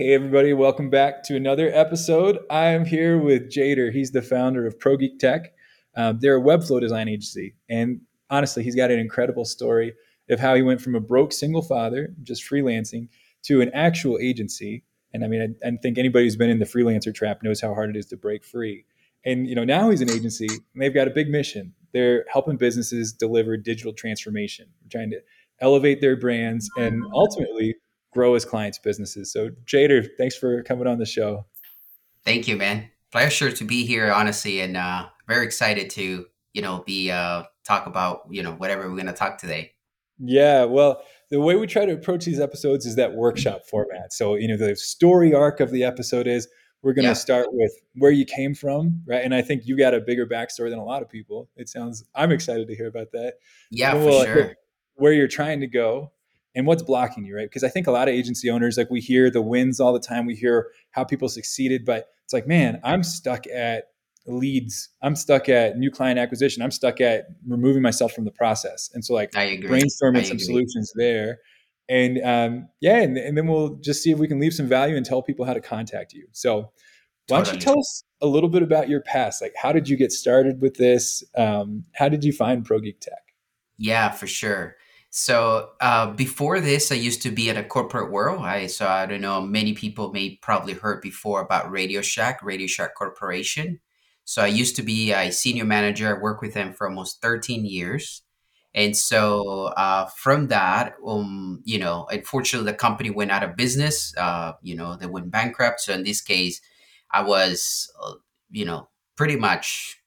Hey, everybody, welcome back to another episode. I'm here with Yader. He's the founder of ProGeek Tech. Um, they're a Webflow design agency. And honestly, he's got an incredible story of how he went from a broke single father, just freelancing, to an actual agency. And I mean, I, I think anybody who's been in the freelancer trap knows how hard it is to break free. And you know, now he's an agency and they've got a big mission. They're helping businesses deliver digital transformation, trying to elevate their brands and ultimately grow his clients' businesses. So, Yader, thanks for coming on the show. Thank you, man. Pleasure to be here, honestly, and uh, very excited to you know be uh, talk about you know whatever we're going to talk today. Yeah, well, the way we try to approach these episodes is that workshop format. So, you know, the story arc of the episode is we're going to yeah. start with where you came from, right? And I think you got a bigger backstory than a lot of people. It sounds. I'm excited to hear about that. Yeah, we'll, for sure. Where you're trying to go, and what's blocking you, right? Because I think a lot of agency owners, like we hear the wins all the time, we hear how people succeeded, but it's like, man, I'm stuck at leads. I'm stuck at new client acquisition. I'm stuck at removing myself from the process. And so, like, brainstorming some solutions there. And um, yeah, and, and, then we'll just see if we can leave some value and tell people how to contact you. So, why don't you tell us a little bit about your past? Like, how did you get started with this? Um, how did you find ProGeek Tech? Yeah, for sure. So uh, before this, I used to be in a corporate world. I so I don't know. Many people may probably heard before about Radio Shack, Radio Shack Corporation. So I used to be a senior manager. I worked with them for almost 13 years. And so uh, from that, um, you know, unfortunately, the company went out of business. Uh, you know, they went bankrupt. So in this case, I was, uh, you know, pretty much,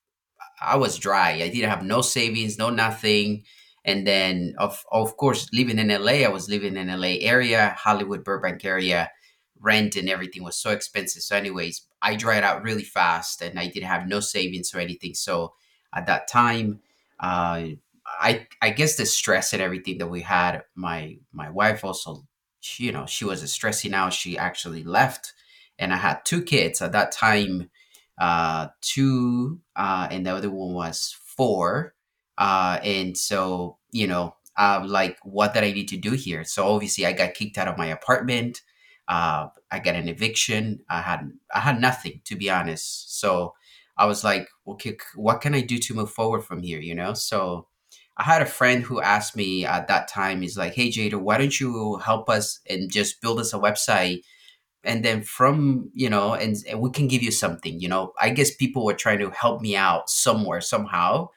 I was dry. I didn't have no savings, no nothing and then of of course living in LA, I was living in LA area, Hollywood, Burbank area. Rent and everything was so expensive. So, anyways, I dried out really fast, and I didn't have no savings or anything. So, at that time, uh, I I guess the stress and everything that we had. My my wife also, she, you know, she was stressing out. She actually left, and I had two kids at that time. Uh, two, uh, and the other one was four uh, and so, you know, uh, like, what did I need to do here? So obviously, I got kicked out of my apartment. Uh, I got an eviction. I had I had nothing to be honest. So I was like, okay, what can I do to move forward from here? You know. So I had a friend who asked me at that time. He's like, hey Yader, why don't you help us and just build us a website? And then from you know, and, and we can give you something. You know, I guess people were trying to help me out somewhere somehow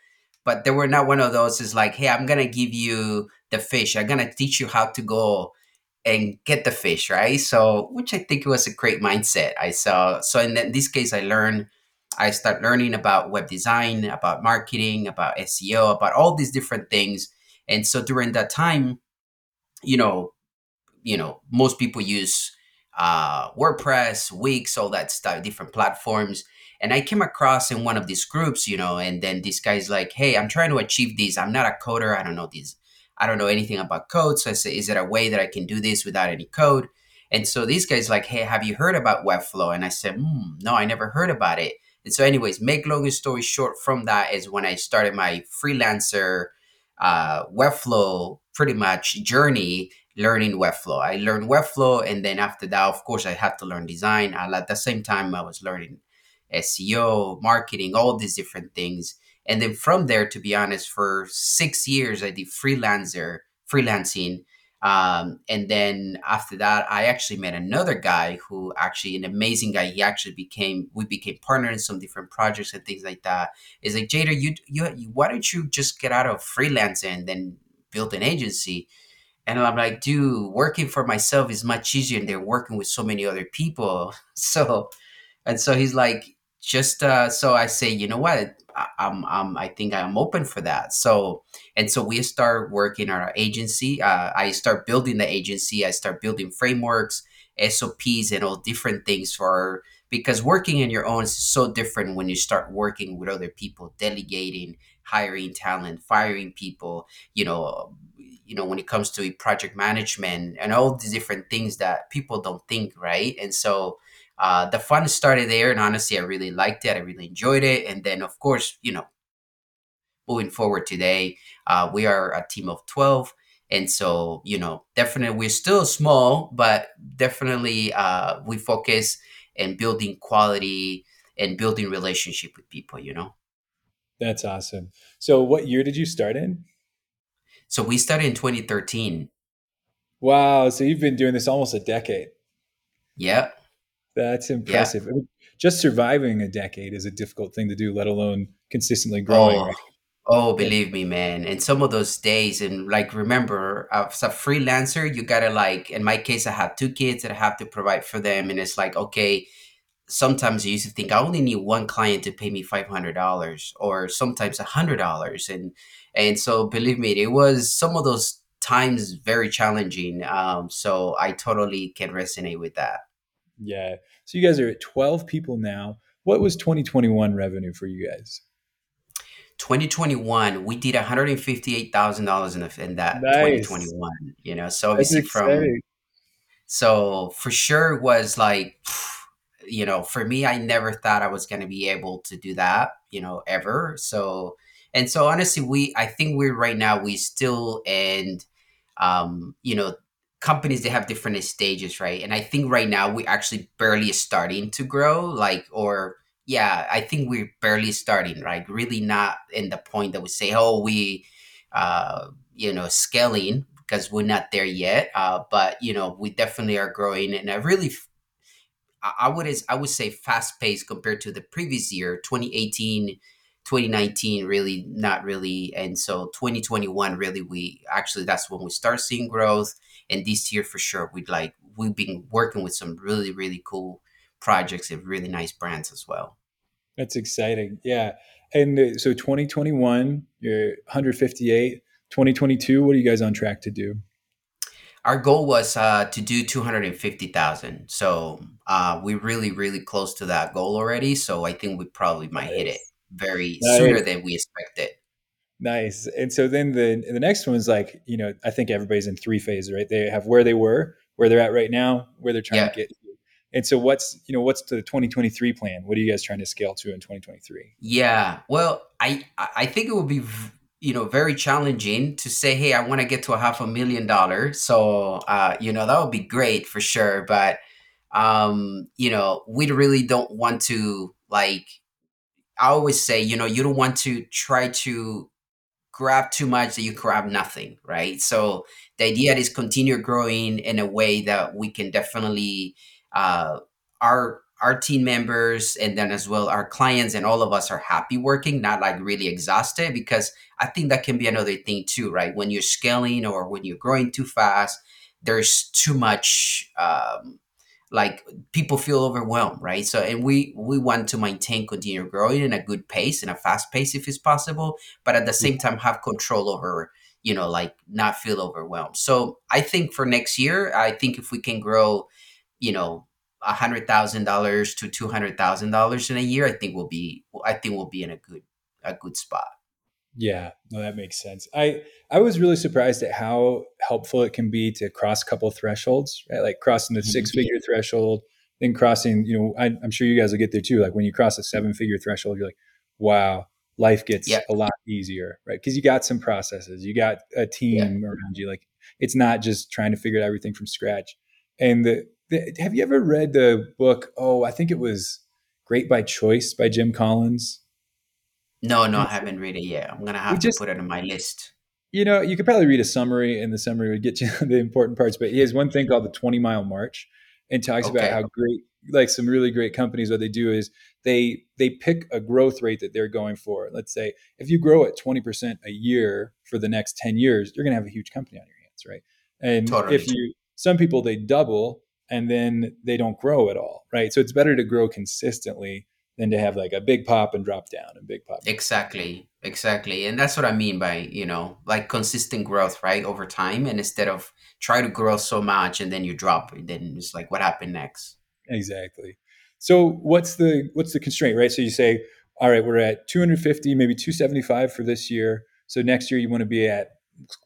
but they were not one of those is like hey i'm gonna give you the fish. I'm gonna teach you how to go and get the fish right? So which i think was a great mindset. I saw so in this case i learned i start learning about web design about marketing about seo about all these different things. And so during that time you know you know most people use uh, wordpress wix all that stuff different platforms and I came across in one of these groups, you know, and then this guy's like, hey, I'm trying to achieve this. I'm not a coder. I don't know these. I don't know anything about code. So I said, is there a way that I can do this without any code? And so these guys like, hey, have you heard about Webflow? And I said, mm, no, I never heard about it. And so, anyways, make long story short, from that is when I started my freelancer uh, Webflow pretty much journey learning Webflow. I learned Webflow, and then after that, of course, I had to learn design. At the same time, I was learning SEO, marketing, all these different things. And then from there, to be honest, for six years, I did freelancer, freelancing. Um, and then after that, I actually met another guy who actually an amazing guy. He actually became we became partners in some different projects and things like that. Is like Yader, you you why don't you just get out of freelancing and then build an agency? And I'm like, dude, working for myself is much easier than working with so many other people. So, and so he's like, just uh, so I say, you know what, I, I'm, I'm, I think I'm open for that. So, and so we start working our agency. Uh, I start building the agency. I start building frameworks, SOPs, and all different things for because working in your own is so different when you start working with other people, delegating, hiring talent, firing people. You know, you know when it comes to project management and all these different things that people don't think right, and so uh, the fun started there, and honestly, I really liked it. I really enjoyed it. And then, of course, you know, moving forward today, uh, we are a team of 12. And so, you know, definitely we're still small, but definitely uh, we focus in building quality and building relationship with people, you know. That's awesome. So, what year did you start in? So we started in 2013. Wow. So, you've been doing this almost a decade. Yep. That's Yeah. impressive. I mean, Just surviving a decade is a difficult thing to do, let alone consistently growing, Oh, right? oh, believe me, man. And some of those days, and like, remember, as a freelancer, you gotta like. In my case, I have two kids that I have to provide for them, and it's like, okay, sometimes I used to think I only need one client to pay me five hundred dollars, or sometimes a hundred dollars, and and so believe me, it was some of those times very challenging. Um, so I totally can resonate with that. Yeah. So, you guys are at 12 people now. What was 2021 revenue for you guys? 2021, we did $158,000 in, in that Nice. 2021, you know. So obviously from so for sure it was like you know, for me I never thought I was going to be able to do that, you know, ever. So and so honestly we I think we're right now we still and um, you know, companies they have different stages, right? And I think right now we actually barely starting to grow, like or yeah, I think we're barely starting, right? Really not in the point that we say, oh, we uh, you know, scaling because we're not there yet. Uh, but you know, we definitely are growing, and I really, I would I would say fast paced compared to the previous year, 2018, 2019, really not really, and so 2021 really we actually that's when we start seeing growth, and this year for sure we'd like we've been working with some really really cool projects and really nice brands as well. That's exciting. Yeah. And uh, so 2021, you're 158. 2022, what are you guys on track to do? Our goal was uh, to do 250,000. So uh, we're really, really close to that goal already. So I think we probably might hit it Nice. very sooner than we expected. Nice. And so then the the next one is like, you know, I think everybody's in three phases, right? They have where they were, where they're at right now, where they're trying to get. And so what's, you know, what's the 2023 plan? What are you guys trying to scale to in 2023? Yeah. Well, I, I I think it would be, you know, very challenging to say, hey, I want to get to a half a million dollars. So, uh, you know, that would be great for sure. But, um, you know, we really don't want to, like, I always say, you know, you don't want to try to grab too much that you grab nothing, right? So the idea is continue growing in a way that we can definitely uh, our our team members and then as well our clients and all of us are happy working, not like really exhausted because I think that can be another thing too, right? When you're scaling or when you're growing too fast, there's too much um, like people feel overwhelmed right? So and we we want to maintain continue growing in a good pace in a fast pace if it's possible but at the same time have control over you know like not feel overwhelmed. So i think for next year i think if we can grow you know a hundred thousand dollars to two hundred thousand dollars in a year i think we'll be i think we'll be in a good a good spot Yeah, no, that makes sense. I I was really surprised at how helpful it can be to cross a couple thresholds, right? Like crossing the Mhm. six figure threshold, then crossing, you know, I, I'm sure you guys will get there too. Like when you cross a seven figure threshold, you're like, wow, life gets yeah a lot easier, right? Because you got some processes, you got a yeah team around you. Like it's not just trying to figure out everything from scratch. And the, the have you ever read the book? Oh, I think it was Great by Choice by Jim Collins. No no i haven't read it yet i'm gonna have to just put it on my list You know, you could probably read a summary, and the summary would get you the important parts. But he has one thing called the 20 mile march and talks about how great, like some really great companies, what they do is they they pick a growth rate that they're going for. Let's say if you grow at 20% a year for the next 10 years, you're gonna have a huge company on your hands, right? And if you some people they double and then they don't grow at all, right? So it's better to grow consistently than to have like a big pop and drop down and big pop. Exactly, exactly. And that's what I mean by, you know, like consistent growth, right? Over time. And instead of try to grow so much and then you drop, and then it's like, what happened next? Exactly. So what's the what's the constraint, right? So you say, all right, we're at 250, maybe 275 for this year. So next year you want to be at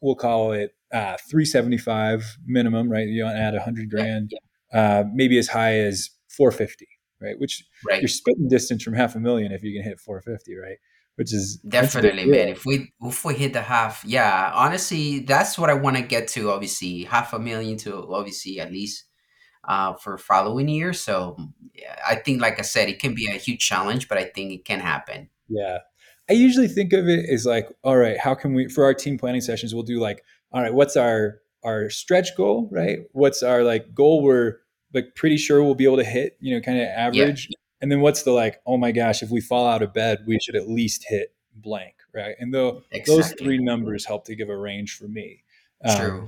we'll call it uh, 375 minimum, right? You want to add 100 Yeah, grand, uh, maybe as high as 450, right? Which you're spitting distance from half a million if you can hit 450, right? which is that's a big Definitely, man. If we if we hit the half, yeah. Honestly, that's what I want to get to. Obviously, half a million to obviously at least uh, for following year. So yeah, I think, like I said, it can be a huge challenge, but I think it can happen. Yeah. I usually think of it as like, all right, how can we for our team planning sessions, we'll do like, all right, what's our our stretch goal, right? What's our like goal we're like pretty sure we'll be able to hit, you know, kind of Yeah, average. And then what's the like, oh my gosh, if we fall out of bed, we should at least hit blank, right? And though those three numbers help to give a range for me. Um, True.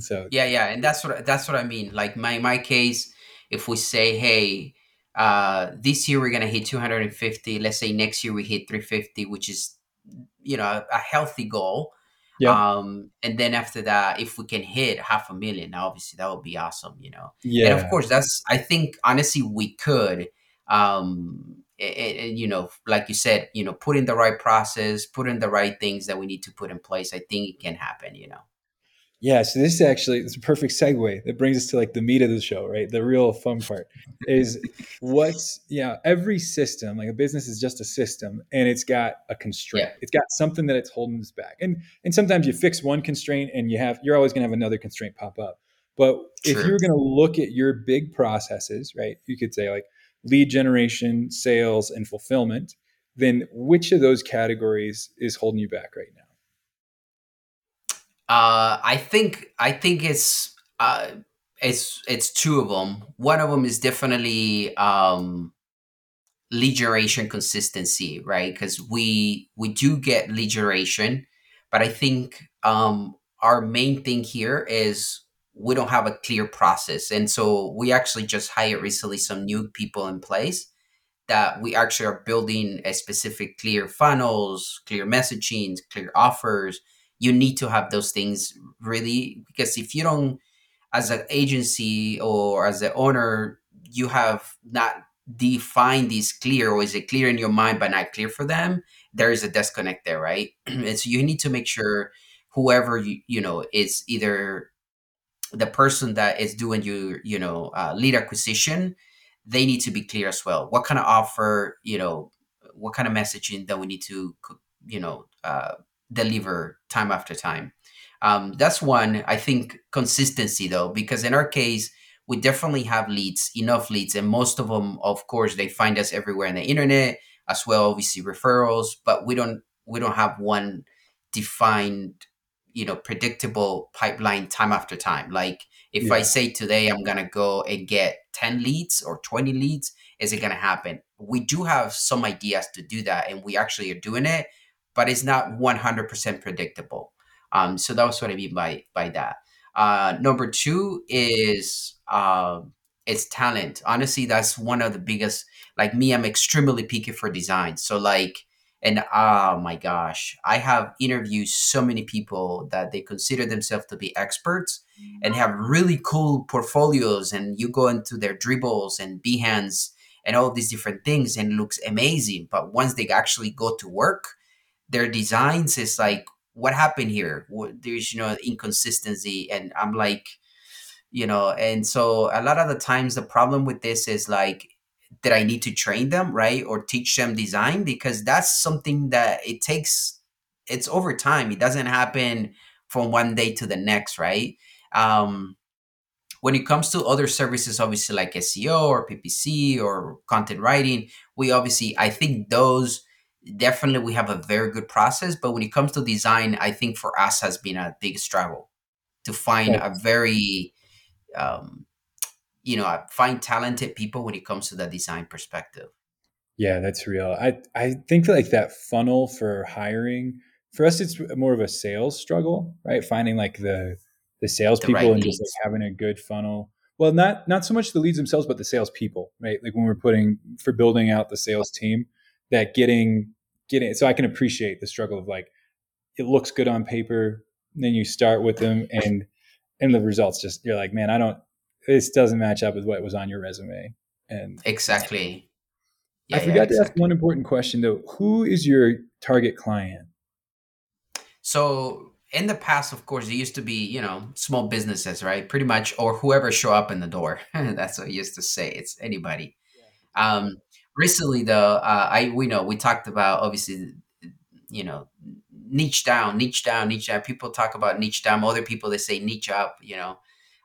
so Yeah, yeah, and that's what that's what I mean. Like my my case, if we say, hey, uh, this year we're gonna hit 250. Let's say next year we hit 350, which is you know a, a healthy goal. Yep. Um, and then after that, if we can hit half a million, obviously that would be awesome, you know. Yeah. And of course, that's I think honestly we could, um, and, and you know, like you said, you know, put in the right process, put in the right things that we need to put in place. I think it can happen, you know. Yeah, so this is actually it's a perfect segue that brings us to like the meat of the show, right? The real fun part is what's yeah, every system, like a business is just a system and it's got a constraint. Yeah, It's got something that it's holding us back. And and sometimes you fix one constraint and you have you're always gonna have another constraint pop up. But if you're gonna look at your big processes, right, you could say like lead generation, sales, and fulfillment, then which of those categories is holding you back right now? Uh, I think I think it's uh, it's it's two of them. One of them is definitely um, lead generation consistency, right? Because we we do get lead generation, but I think um, our main thing here is we don't have a clear process, and so we actually just hired recently some new people in place that we actually are building a specific clear funnels, clear messaging, clear offers. You need to have those things really because if you don't, as an agency or as an owner, you have not defined these clear, or is it clear in your mind but not clear for them? There is a disconnect there, right? and so you need to make sure whoever you you know is either the person that is doing your you know uh, lead acquisition they need to be clear as well what kind of offer you know what kind of messaging that we need to you know uh, deliver time after time. Um, that's one i think consistency though because in our case we definitely have leads enough leads and most of them of course they find us everywhere on the internet as well obviously referrals but we don't we don't have one defined you know predictable pipeline time after time. Like if i say today i'm gonna go and get 10 leads or 20 leads is it gonna happen? We do have some ideas to do that and we actually are doing it but it's not 100% predictable um, so that's what i mean by by that uh, number two is um, it's talent honestly that's one of the biggest like me i'm extremely picky for design so like and oh my gosh, I have interviewed so many people that they consider themselves to be experts and have really cool portfolios. And you go into their dribbles and Behance and all these different things and it looks amazing. But once they actually go to work, their designs is like, what happened here? What, there's, you know, inconsistency. And I'm like, you know and so a lot of the times the problem with this is like that i need to train them right or teach them design because that's something that it takes it's over time it doesn't happen from one day to the next right um when it comes to other services obviously like seo or ppc or content writing we obviously i think those definitely we have a very good process but when it comes to design i think for us has been a big struggle to find a very um, you know, find talented people when it comes to the design perspective. Yeah, that's real. I I think like that funnel for hiring for us, it's more of a sales struggle, right? Finding like the the The salespeople right and just like having a good funnel. Well, not not so much the leads themselves, but the salespeople, right? Like when we're putting for building out the sales team, that getting getting. So I can appreciate the struggle of like it looks good on paper, then you start with them, and and the results just you're like, man, I don't. This doesn't match up with what was on your resume, and Exactly. I Yeah, yeah, forgot to ask one important question though. Who is your target client? So in the past, of course, it used to be, you know, small businesses, right? Pretty much, or whoever show up in the door. That's what I used to say. It's anybody. Um, recently, though, uh, I we know we talked about obviously. you know niche down niche down niche down. People talk about niche down other people they say niche up you know.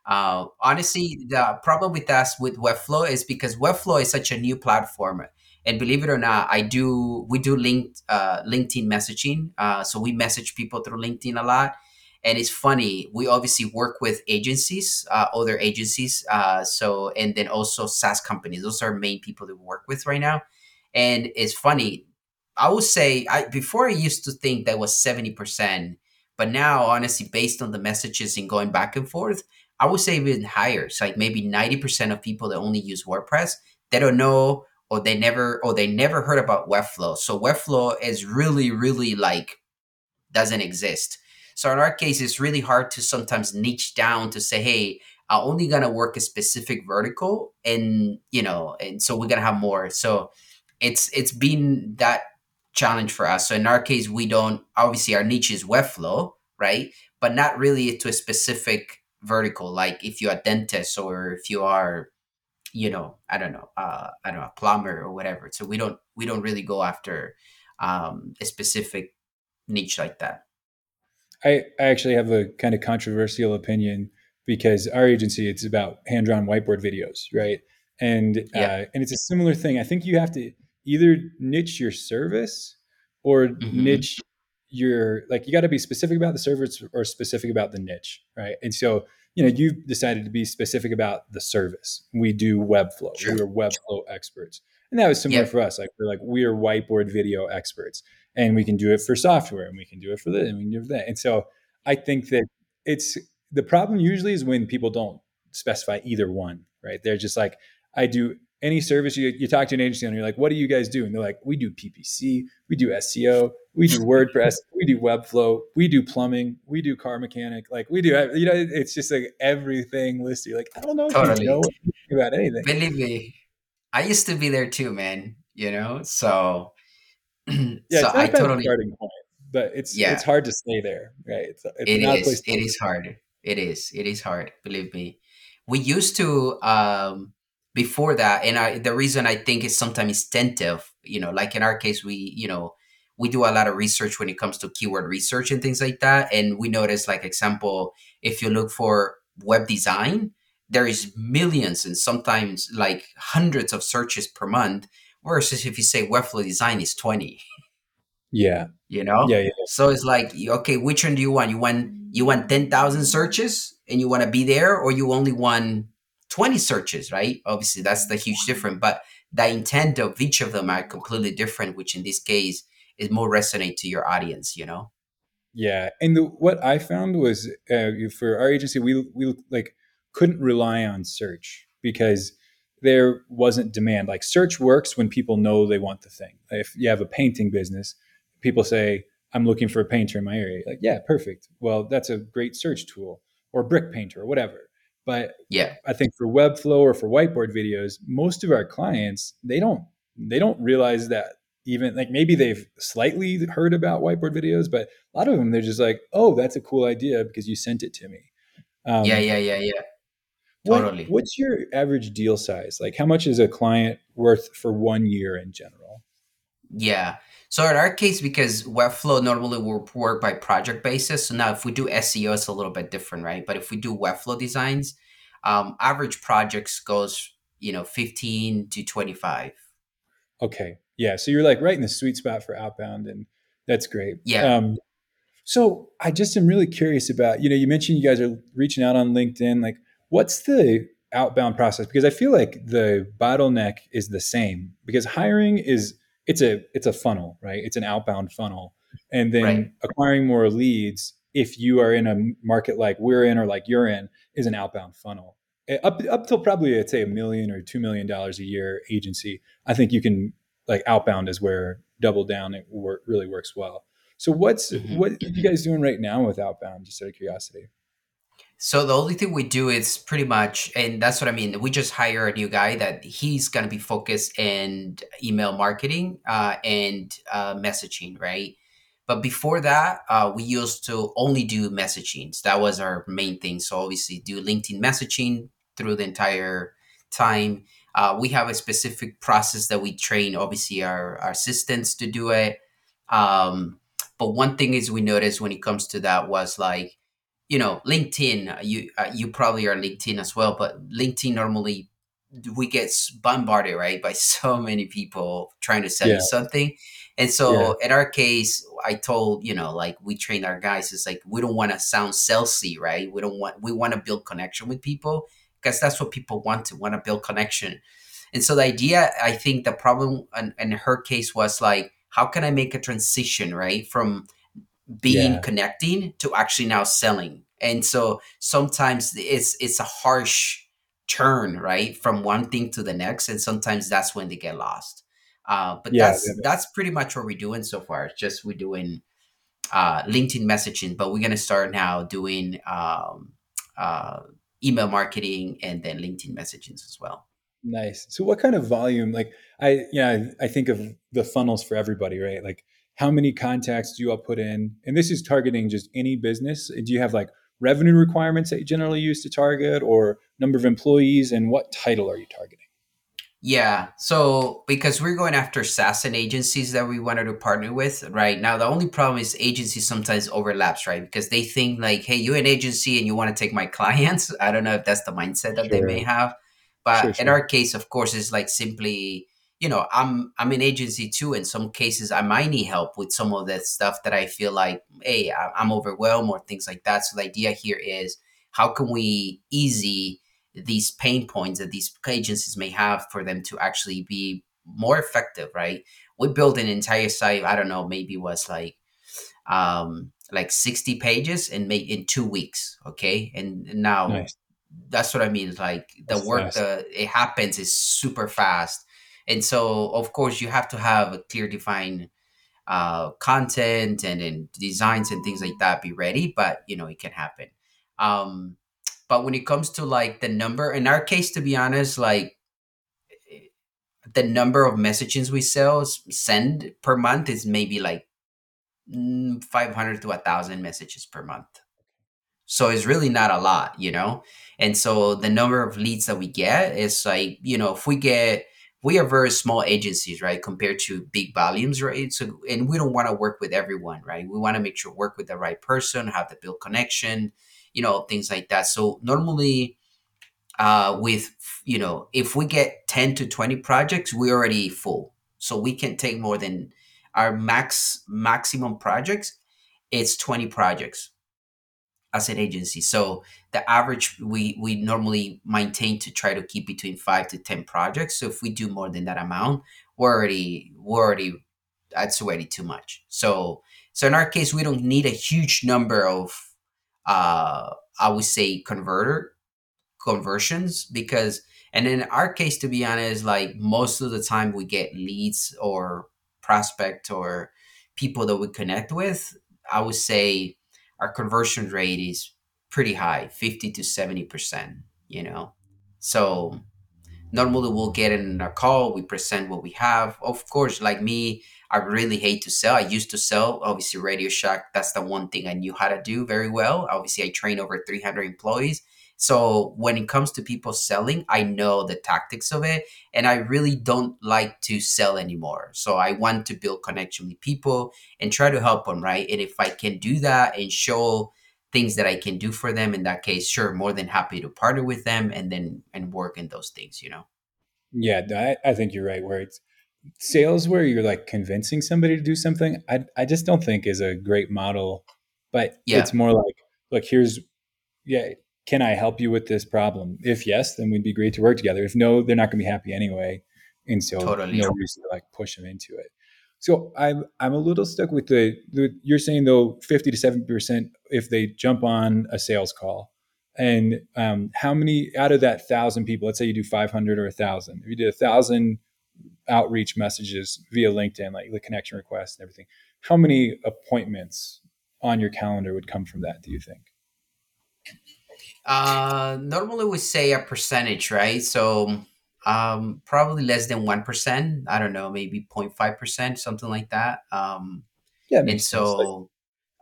Uh, honestly the problem with us with webflow is because webflow is such a new platform and believe it or not i do we do uh, linkedin messaging. Uh, so we message people through linkedin a lot and it's funny we obviously work with agencies uh, other agencies uh, so and then also saas companies. Those are main people that we work with right now. And it's funny i would say I, before i used to think that was 70% but now honestly based on the messages and going back and forth i would say even higher. It's like maybe 90% of people that only use wordpress they don't know or they never or they never heard about webflow. So webflow is really really like doesn't exist so in our case, it's really hard to sometimes niche down to say, hey, I'm only gonna work a specific vertical, and you know, and so we're gonna have more. So it's it's been that challenge for us. So in our case, we don't obviously our niche is Webflow, right? But not really to a specific vertical. Like if you're a dentist or if you are, you know, I don't know, uh, I don't know, a plumber or whatever. So we don't we don't really go after um, a specific niche like that. I, I actually have a kind of controversial opinion because our agency it's about hand drawn whiteboard videos, right? And yeah. uh, and it's a similar thing. I think you have to either niche your service or mm-hmm. niche your like you got to be specific about the service or specific about the niche, right? And so you know you've decided to be specific about the service. We do Webflow. Sure. We're Webflow experts, and that was similar yep. for us. Like we're like we are whiteboard video experts and we can do it for software and we can do it for this and we can do it for that. And so I think that it's the problem usually is when people don't specify either one, right? They're just like, I do any service you, you talk to an agency and you're like, what do you guys do? And they're like, we do PPC, we do SEO, we do WordPress, we do Webflow, we do plumbing, we do car mechanic. Like we do, you know, it's just like everything listed. You're like, I don't know totally. you know about anything. Believe me, I used to be there too, man. You know, so yeah, so I totally starting point, but it's yeah. it's hard to stay there, right? It's, it's it is. It is hard. It is. It is hard. Believe me. We used to um, before that, and I, the reason I think is sometimes tentative. You know, like in our case, we you know we do a lot of research when it comes to keyword research and things like that, and we notice, like example, if you look for web design, there is millions and sometimes like hundreds of searches per month versus if you say Webflow design is 20. Yeah. You know? Yeah, yeah. So it's like, okay, which one do you want? You want you want 10,000 searches and you want to be there or you only want 20 searches, right? Obviously, that's the huge difference, but the intent of each of them are completely different, which in this case is more resonate to your audience, you know? Yeah. And the, what I found was uh, for our agency, we, we like couldn't rely on search because there wasn't demand. Like search works when people know they want the thing. If you have a painting business, people say, I'm looking for a painter in my area. Like, yeah, perfect. Well, that's a great search tool or brick painter or whatever. But yeah, I think for Webflow or for whiteboard videos, most of our clients, they don't they don't realize that even like maybe they've slightly heard about whiteboard videos, but a lot of them they're just like, oh, that's a cool idea because you sent it to me. Um, yeah, yeah, yeah, yeah. Totally. What, what's your average deal size? Like, how much is a client worth for one year in general? Yeah. So in our case, because Webflow normally will work by project basis. So now if we do SEO, it's a little bit different, right? But if we do Webflow designs, um, average projects goes, you know, 15 to 25. Okay. Yeah. So you're like right in the sweet spot for outbound and that's great. Yeah. Um, so I just am really curious about, you know, you mentioned you guys are reaching out on LinkedIn. Like, What's the outbound process? Because I feel like the bottleneck is the same because hiring is it's a it's a funnel, right? It's an outbound funnel. And then right. acquiring more leads if you are in a market like we're in or like you're in is an outbound funnel. Up up till probably I'd say a million or two million dollars a year agency, I think you can like outbound is where double down it work, really works well. So what's mm-hmm. what are you guys doing right now with outbound? Just out of curiosity. So the only thing we do is pretty much, and that's what I mean. We just hire a new guy that he's gonna be focused in email marketing uh, and uh, messaging, right? But before that, uh, we used to only do messaging. That was our main thing. So obviously, do LinkedIn messaging through the entire time. Uh, we have a specific process that we train, obviously, our, our assistants to do it. Um, but one thing is we noticed when it comes to that was like you know linkedin you uh, you probably are linkedin as well but linkedin normally we get bombarded right by so many people trying to sell Yeah. you something and Yeah. so in our case i told you know like we train our guys it's like we don't want to sound salesy right we don't want we want to build connection with people because that's what people want to want to build connection and so the idea i think the problem in, in her case was like how can i make a transition right from being Yeah. connecting to actually now selling and so sometimes it's it's a harsh turn right from one thing to the next and sometimes that's when they get lost uh, but Yeah. that's that's pretty much what we're doing so far it's just we're doing uh, linkedin messaging but we're going to start now doing um, uh, email marketing and then linkedin messaging as well Nice. So what kind of volume, like I, yeah, I think of the funnels for everybody, right? Like how many contacts do you all put in? And this is targeting just any business. Do you have like revenue requirements that you generally use to target or number of employees and what title are you targeting? Yeah. So because we're going after SaaS and agencies that we wanted to partner with, right? Now the only problem is agencies sometimes overlaps, right? Because they think like, hey, you're an agency and you want to take my clients. I don't know if that's the mindset that they may have. But Sure, in our case, of course, it's like simply, you know, I'm I'm an agency too. In some cases, I might need help with some of that stuff that I feel like, hey, I'm overwhelmed or things like that. So the idea here is how can we easy these pain points that these agencies may have for them to actually be more effective, right? We built an entire site, I don't know, maybe was like um like 60 pages and made in two weeks. Okay. And now Nice. that's what I mean. Like the That's work fast. that it happens is super fast. And so of course you have to have a clear defined uh, content and designs and things like that be ready, but you know, it can happen. Um, but when it comes to like the number, in our case, to be honest, like the number of messages we sell send per month is maybe like mm, 500 to a thousand messages per month. So it's really not a lot, you know? And so the number of leads that we get is like, you know, if we get, we are very small agencies, right? Compared to big volumes, right? So, and we don't want to work with everyone, right? We want to make sure work with the right person, have the build connection, you know, things like that. So normally, uh, with, you know, if we get 10 to 20 projects, we're already full. So we can take more than our max maximum projects. It's 20 projects as an agency. So the average we we normally maintain to try to keep between five to ten projects. So if we do more than that amount, we're already we're already that's already too much. So so in our case, we don't need a huge number of uh I would say converter conversions because and in our case to be honest like most of the time we get leads or prospect or people that we connect with i would say our conversion rate is pretty high 50 to 70% you know? So normally we'll get in a call we present what we have. Of course like me i really hate to sell. I used to sell obviously radio shack that's the one thing i knew how to do very well. Obviously i train over 300 employees so when it comes to people selling i know the tactics of it and i really don't like to sell anymore so i want to build connection with people and try to help them right and if i can do that and show things that I can do for them in that case, sure, more than happy to partner with them and then and work in those things, you know. Yeah, I, I think you're right. Where it's sales, where you're like convincing somebody to do something, I, I just don't think is a great model. But Yeah, it's more like, look, here's, yeah, can I help you with this problem? If yes, then we'd be great to work together. If no, they're not going to be happy anyway, and so no reason to like push them into it. So I'm I'm a little stuck with the, the you're saying though 50 to 70 percent if they jump on a sales call, and um, how many out of that thousand people? Let's say you do 500 or a thousand. If you did a thousand outreach messages via LinkedIn, like the connection requests and everything, how many appointments on your calendar would come from that? Do you think? Uh normally we say a percentage, right? So um probably less than 1%. I don't know, maybe 0.5%, something like that. Um Yeah, and. Like so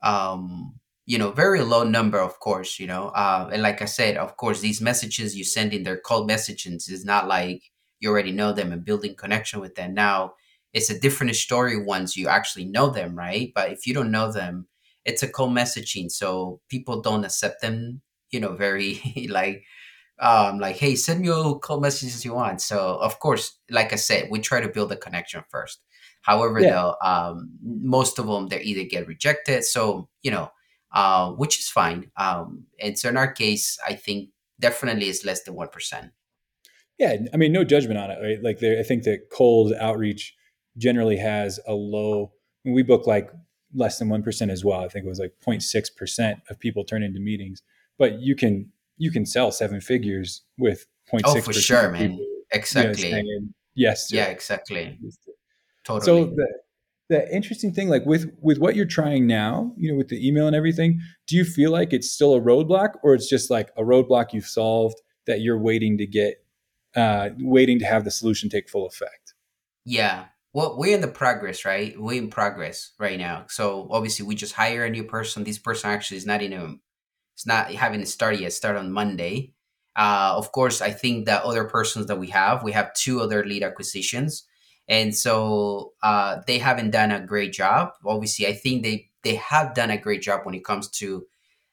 um you know very low number of course you know uh, and like i said of course these messages you send in their cold messages is not like you already know them and building connection with them now it's a different story once you actually know them, right? But if you don't know them, it's a cold messaging, so people don't accept them, you know, very like um like hey send me all cold messages you want. So of course like i said we try to build a connection first. However yeah. though um most of them they either get rejected so you know uh, which is fine. Um and so in our case i think definitely is less than 1% yeah i mean no judgment on it right? Like i think that cold outreach generally has a low we book like less than 1% as well. I think it was like 0.6% of people turn into meetings but you can you can sell seven figures with 0.6 oh for sure man. exactly you know, yes yeah exactly. Totally. so the, the interesting thing like with with what you're trying now you know with the email and everything do you feel like it's still a roadblock or it's just like a roadblock you've solved that you're waiting to get uh waiting to have the solution take full effect? Yeah. Well we're in the progress right? We're in progress right now. So obviously we just hire a new person. This person actually is not in a it's not having started yet. Start on Monday. Uh, of course, I think that other persons that we have, we have two other lead acquisitions, and so uh, they haven't done a great job. Obviously, I think they they have done a great job when it comes to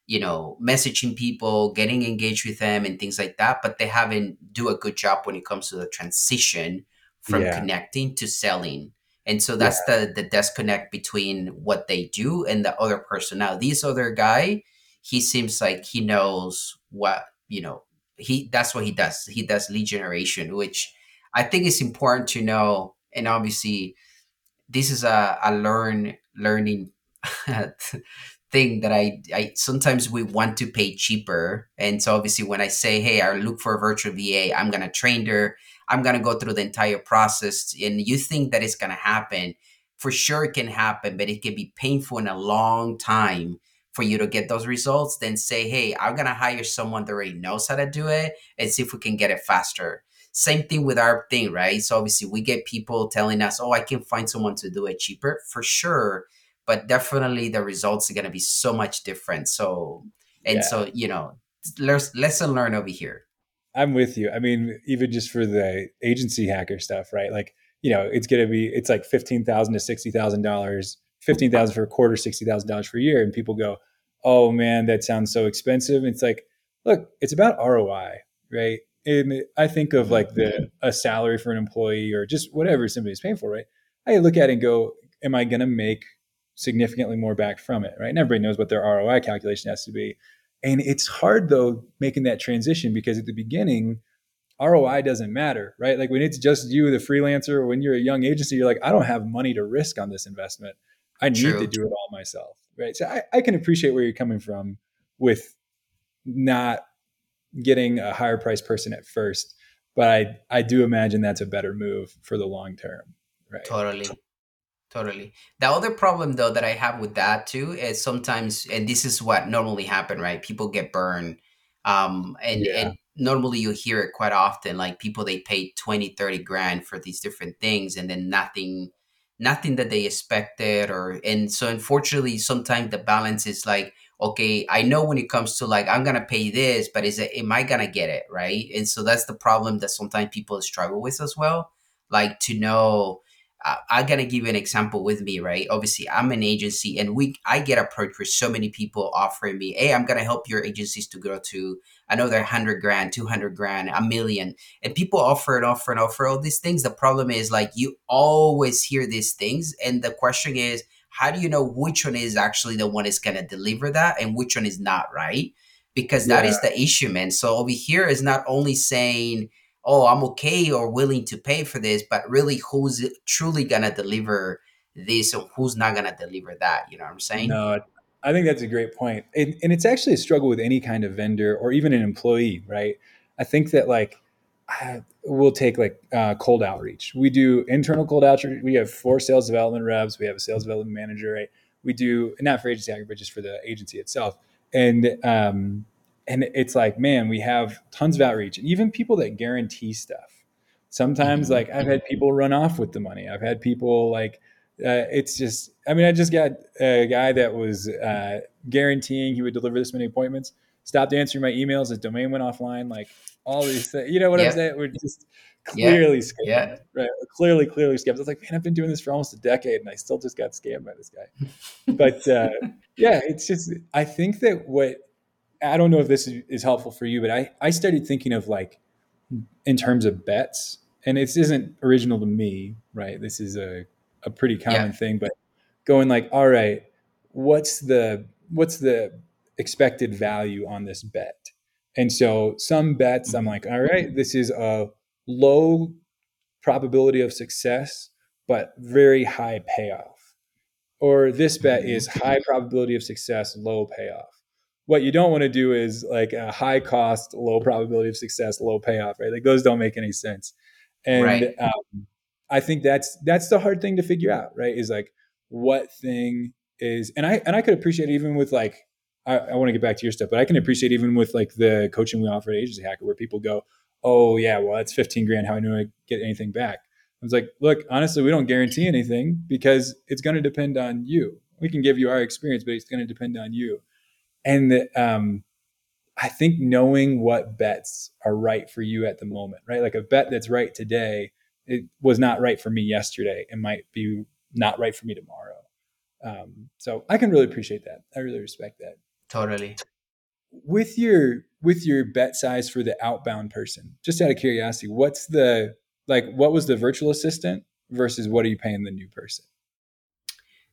you know messaging people, getting engaged with them, and things like that. But they haven't do a good job when it comes to the transition from yeah. connecting to selling. And so that's yeah. the the disconnect between what they do and the other person. Now, this other guy, he seems like he knows what you know he that's what he does. He does lead generation which i think is important to know. And obviously this is a, a learn learning thing that I, I sometimes we want to pay cheaper. And so obviously when i say hey i look for a virtual va i'm going to train her. I'm going to go through the entire process and you think that it's going to happen for sure it can happen but it can be painful in a long time for you to get those results, then say, hey, I'm going to hire someone that already knows how to do it and see if we can get it faster. Same thing with our thing, right? So obviously we get people telling us, oh, I can find someone to do it cheaper for sure. But definitely the results are going to be so much different. So, and yeah. so, you know, lesson learned over here. I'm with you. I mean, even just for the agency hacker stuff, right? Like, you know, it's going to be, it's like 15,000 to $60,000 fifteen thousand for a quarter, sixty thousand dollars for a year, and people go, "Oh man, that sounds so expensive." And it's like, look, it's about ROI, right? And I think of like the a salary for an employee or just whatever somebody's paying for, right? I look at it and go, "Am I going to make significantly more back from it?" Right? And everybody knows what their ROI calculation has to be, and it's hard though making that transition because at the beginning. ROI doesn't matter, right? Like when it's just you, the freelancer, when you're a young agency, you're like, I don't have money to risk on this investment. I need True. to do it all myself. Right. So I, I can appreciate where you're coming from with not getting a higher price person at first, but I, I do imagine that's a better move for the long term. Right. Totally. Totally. The other problem though that I have with that too is sometimes, and this is what normally happen, right? People get burned. Um, and, yeah. and normally you hear it quite often, like people, they pay 20, 30 grand for these different things and then nothing nothing that they expected or and so unfortunately sometimes the balance is like okay i know when it comes to like i'm gonna pay this but is it am i gonna get it right and so that's the problem that sometimes people struggle with as well like to know uh, I'm gonna give you an example with me, right? Obviously, I'm an agency, and we I get approached with so many people offering me, "Hey, I'm gonna help your agencies to grow to another hundred grand, two hundred grand, a million. And people offer and offer and offer all these things. The problem is like you always hear these things, and the question is, how do you know which one is actually the one that's gonna deliver that and which one is not, right? Because that yeah. is the issue, man. So over here is not only saying oh, I'm okay or willing to pay for this, but really who's truly gonna deliver this or who's not gonna deliver that? You know what I'm saying? No, I think that's a great point. and it's actually a struggle with any kind of vendor or even an employee, right? I think that like we'll take like uh, cold outreach. We do internal cold outreach. We have four sales development reps. We have a sales development manager, right? We do not for agency, but just for the agency itself. And um, and it's like man we have tons of outreach and even people that guarantee stuff sometimes mm-hmm. like i've had people run off with the money i've had people like uh, it's just i mean i just got a guy that was uh, guaranteeing he would deliver this many appointments stopped answering my emails his domain went offline like all these things you know what i'm saying we're just clearly yeah. scammed. Yeah. Right. Clearly, clearly scammed. I was like, man, I've been doing this for almost a decade and I still just got scammed by this guy. but uh, yeah, it's just, I think that what, I don't know if this is helpful for you, but I, I started thinking of like, in terms of bets, and this isn't original to me, right? This is a, a pretty common yeah. thing, but going like, all right, what's the, what's the expected value on this bet? And so some bets, I'm like, all right, this is a low probability of success, but very high payoff. Or this bet is high probability of success, low payoff. What you don't want to do is like a high cost, low probability of success, low payoff, right? Like those don't make any sense. And right. um, I think that's that's the hard thing to figure out, right? Is like what thing is, and I and I could appreciate even with like I, I want to get back to your stuff, but I can appreciate even with like the coaching we offer at Agency Hacker, where people go, "Oh yeah, well that's 15 grand. How I know I get anything back?" I was like, "Look, honestly, we don't guarantee anything because it's going to depend on you. We can give you our experience, but it's going to depend on you." And the, um, I think knowing what bets are right for you at the moment, right? Like a bet that's right today, it was not right for me yesterday. It might be not right for me tomorrow. Um, so I can really appreciate that. I really respect that. Totally. With your with your bet size for the outbound person, just out of curiosity, what's the like what was the virtual assistant versus what are you paying the new person?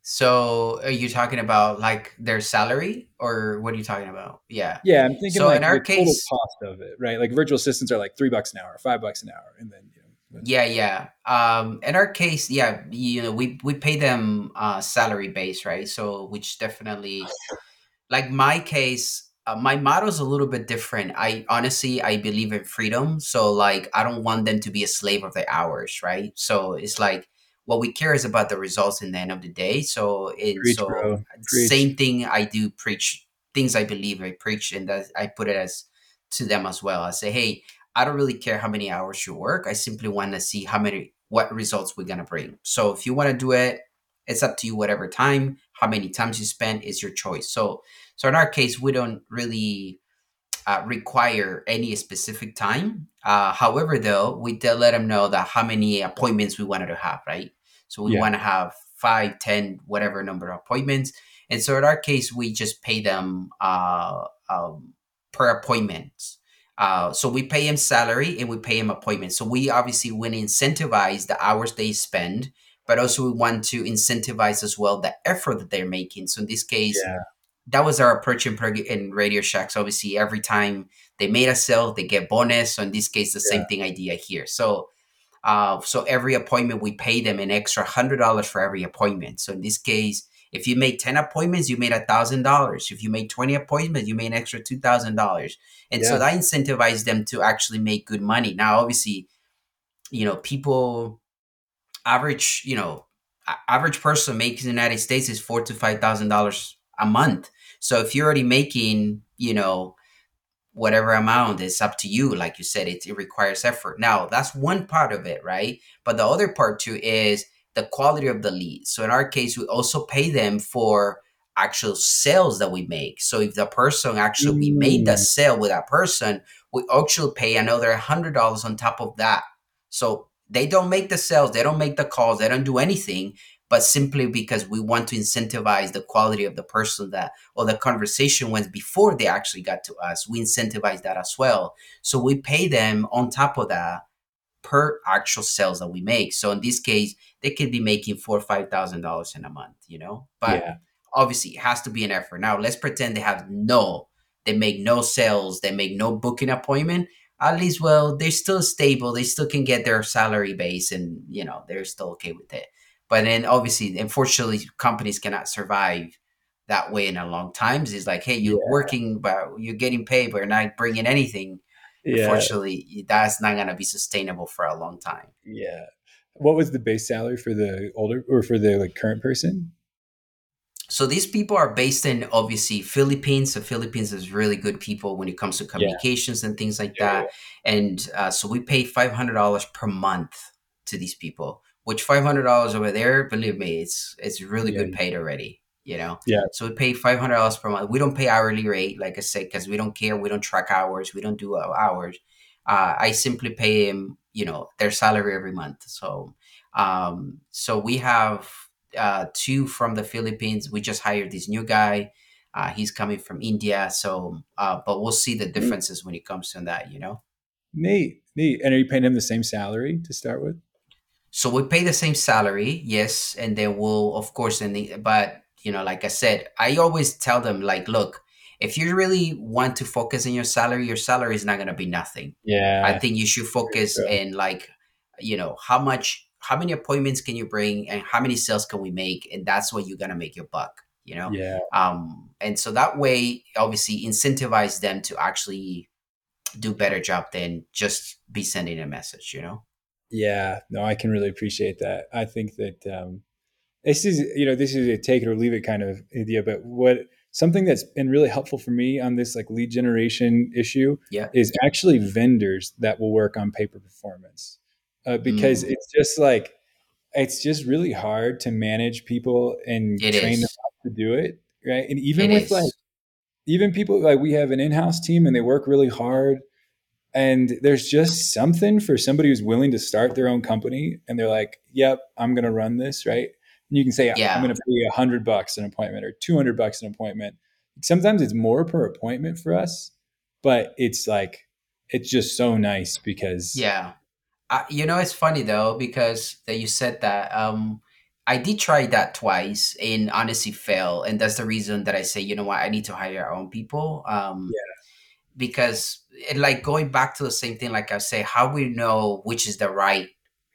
So are you talking about like their salary or what are you talking about? Yeah. Yeah, I'm thinking so like in our the case, total cost of it, right? Like virtual assistants are like three bucks an hour, five bucks an hour, and then. Yeah, yeah. Um, in our case, yeah, you know, we we pay them uh, salary base, right? So which definitely like my case uh, my motto is a little bit different. I honestly i believe in freedom. So like i don't want them to be a slave of their hours right? So it's like what we care is about the results in the end of the day. So in preach, so same thing i do preach things i believe i preach and that i put it as to them as well. I say hey i don't really care how many hours you work i simply want to see how many what results we're to bring. So if you want to do it it's up to you whatever time how many times you spend is your choice. So so in our case we don't really uh, require any specific time. Uh, however though we did let them know that how many appointments we wanted to have right? So we yeah. want to have five ten whatever number of appointments. And so in our case we just pay them uh, um, per appointment uh, so we pay him salary and we pay him appointments so we obviously want to incentivize the hours they spend but also we want to incentivize as well the effort that they're making. So in this case, yeah. that was our approach in, in Radio Shacks. Obviously, every time they made a sale, they get bonus. So in this case, the yeah. same thing idea here. So uh, so every appointment we pay them an extra hundred dollars for every appointment. So in this case, if you made 10 appointments, you made a thousand dollars. If you made 20 appointments, you made an extra two thousand dollars. And yeah. so that incentivized them to actually make good money. Now, obviously, you know, people average, you know, average person making in the United States is four to five thousand dollars a month. So if you're already making, you know, whatever amount, it's up to you. Like you said, it, it requires effort. Now that's one part of it, right? But the other part too is the quality of the lead. So in our case, we also pay them for actual sales that we make. So if the person actually mm. made the mm. sale with that person, we actually pay another hundred dollars on top of that. So they don't make the sales, they don't make the calls, they don't do anything, but simply because we want to incentivize the quality of the person that or the conversation went before they actually got to us. We incentivize that as well. So we pay them on top of that per actual sales that we make. So in this case, they could be making four or five thousand dollars in a month, you know? But yeah. obviously it has to be an effort. Now let's pretend they have no, they make no sales, they make no booking appointment at least well they're still stable they still can get their salary base and you know they're still okay with it but then obviously unfortunately companies cannot survive that way in a long times it's like hey you're yeah. working but you're getting paid but you're not bringing anything yeah. unfortunately that's not going to be sustainable for a long time yeah what was the base salary for the older or for the like current person so these people are based in obviously Philippines. The Philippines is really good people when it comes to communications yeah. and things like yeah. that. And uh, so we pay five hundred dollars per month to these people. Which five hundred dollars over there, believe me, it's it's really good paid already. You know. Yeah. So we pay five hundred dollars per month. We don't pay hourly rate, like I said, because we don't care. We don't track hours. We don't do uh, hours. Uh, I simply pay him you know their salary every month. So um, so we have uh, two from the Philippines. We just hired this new guy. Uh, he's coming from India. So, uh, but we'll see the differences when it comes to that. You know. Neat, neat. And are you paying him the same salary to start with? So we pay the same salary, yes, and then we'll, of course, in the but you know, like I said, I always tell them like, look, if you really want to focus on your salary, your salary is not going to be nothing. Yeah. I think you should focus in like, you know, how much, how many appointments can you bring, and how many sales can we make, and that's what you're going to make your buck. You know. Yeah. Um, and so that way, obviously, incentivize them to actually do better job than just be sending a message. You know. Yeah, no, I can really appreciate that. I think that um, this is, you know, this is a take it or leave it kind of idea. But what something that's been really helpful for me on this like lead generation issue yeah. is actually vendors that will work on paper performance uh, because mm. it's just like it's just really hard to manage people and it train is. them to do it, right? And even It with is. like even people like we have an in-house team and they work really hard and there's just something for somebody who's willing to start their own company and they're like yep i'm going to run this right and you can say Yeah. i'm going to pay a hundred bucks an appointment or 200 bucks an appointment sometimes it's more per appointment for us but it's like it's just so nice because Yeah. Uh, you know, it's funny though because that you said that. Um, I did try that twice and honestly failed, and that's the reason that I say, you know what, I need to hire our own people. Um, because it, like going back to the same thing, like I say, how we know which is the right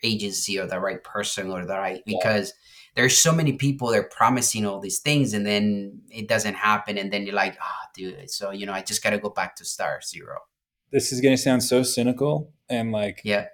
agency or the right person or the right Yeah. because there's so many people they're promising all these things and then it doesn't happen and then you're like, ah, dude. So you know, I just got to go back to star zero. this is going to sound so cynical and like Yeah.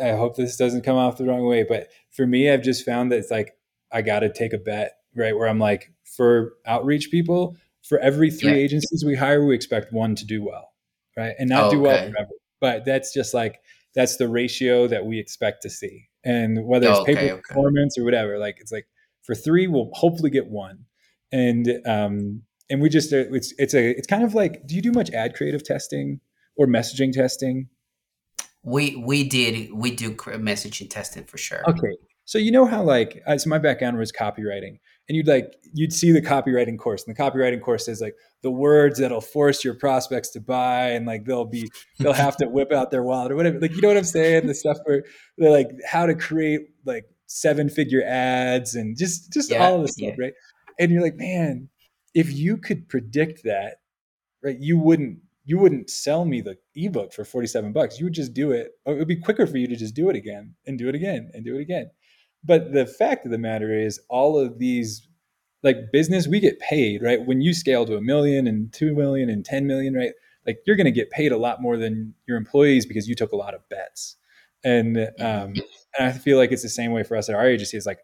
I I hope this doesn't come off the wrong way, but for me, I've just found that it's like I got to take a bet, right? Where I'm like, for outreach people, for every three Yeah. agencies we hire, we expect one to do well, right? And not Oh, do well okay. forever. But that's just like that's the ratio that we expect to see. And whether it's Oh, okay, paper okay. performance or whatever, like it's like for three, we'll hopefully get one. And um, and we just it's it's a it's kind of like, do you do much ad creative testing or messaging testing? We we did we do messaging testing for sure. Okay. So you know how like uh, so my background was copywriting and you'd like you'd see the copywriting course and the copywriting course says like the words that'll force your prospects to buy and like they'll be they'll have to whip out their wallet or whatever. Like you know what I'm saying? The stuff where they're like how to create like seven figure ads and just just Yeah, all of this stuff right? And you're like man if you could predict that right you wouldn't you wouldn't sell me the ebook for 47 bucks. You would just do it or it would be quicker for you to just do it again and do it again and do it again but the fact of the matter is all of these like business we get paid right? When you scale to a million and 2 million and 10 million right? Like you're going to get paid a lot more than your employees because you took a lot of bets. And um and i feel like it's the same way for us at our agency. It's like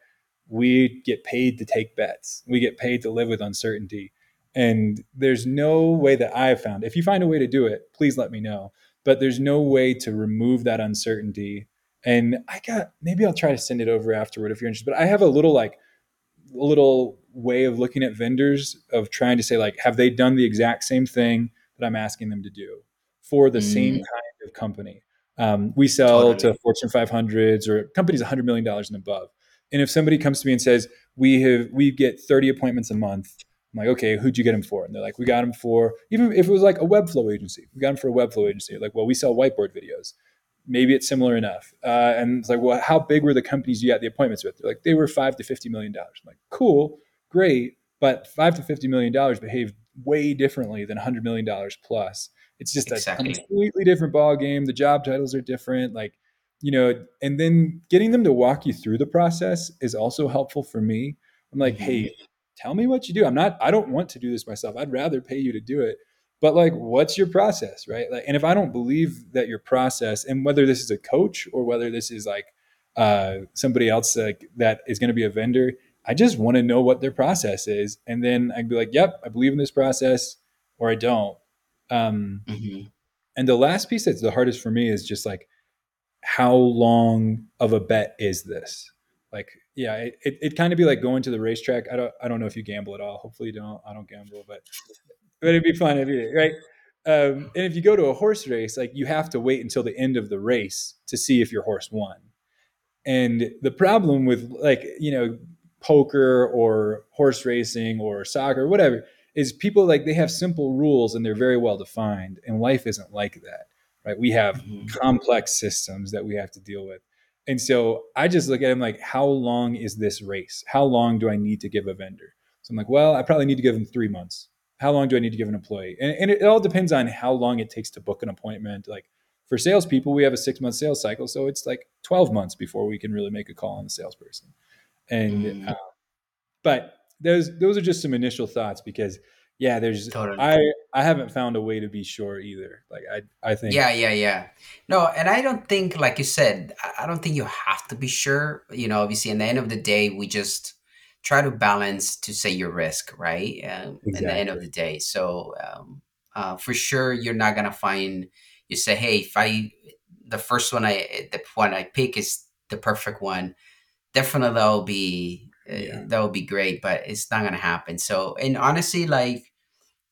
we get paid to take bets. We get paid to live with uncertainty. And there's no way that i've found if you find a way to do it please let me know. But there's no way to remove that uncertainty and i got maybe i'll try to send it over afterward if you're interested but i have a little like a little way of looking at vendors of trying to say like have they done the exact same thing that i'm asking them to do for the same Mm. kind of company um, we sell Totally. to fortune 500s or companies 100 million dollars and above and if somebody comes to me and says we have we get 30 appointments a month i'm like okay who'd you get them for and they're like we got them for even if it was like a webflow agency we got them for a webflow agency like well we sell whiteboard videos maybe it's similar enough. Uh, and it's like, well, how big were the companies you got the appointments with? They're like, they were five to fifty million dollars. I'm like, cool, great, but five to fifty million dollars behave way differently than hundred million dollars plus. It's just Exactly. a completely different ball game. The job titles are different, like you know. And then getting them to walk you through the process is also helpful for me. I'm like, Mhm. hey, tell me what you do. I'm not. I don't want to do this myself. I'd rather pay you to do it but like what's your process right? Like and if i don't believe that your process and whether this is a coach or whether this is like uh, somebody else like that is going to be a vendor i just want to know what their process is and then i'd be like yep i believe in this process or i don't. Um, Mhm. and the last piece that's the hardest for me is just like how long of a bet is this? Like yeah it, it, it kind of be like going to the racetrack. I don't i don't know if you gamble at all. Hopefully you don't. I don't gamble but but it'd be fun if you right? Um, and if you go to a horse race, like you have to wait until the end of the race to see if your horse won. And the problem with like you know poker or horse racing or soccer or whatever is people like they have simple rules and they're very well defined and life isn't like that right? We have mm-hmm. complex systems that we have to deal with. And so i just look at them like how long is this race? How long do i need to give a vendor? So i'm like well i probably need to give them three months how long do i need to give an employee? And, and it, all depends on how long it takes to book an appointment. Like for salespeople we have a six month sales cycle so it's like 12 months before we can really make a call on the salesperson. And mm. uh, but those those are just some initial thoughts because yeah there's totally. i i haven't found a way to be sure either. Like i i think yeah yeah yeah. No and i don't think like you said i don't think you have to be sure. You know obviously in the end of the day we just try to balance to say your risk right um, exactly. at the end of the day so um, uh, for sure you're not gonna find you say hey if i the first one i the one i pick is the perfect one definitely that will be uh, yeah. that'll be great but it's not gonna happen so and honestly like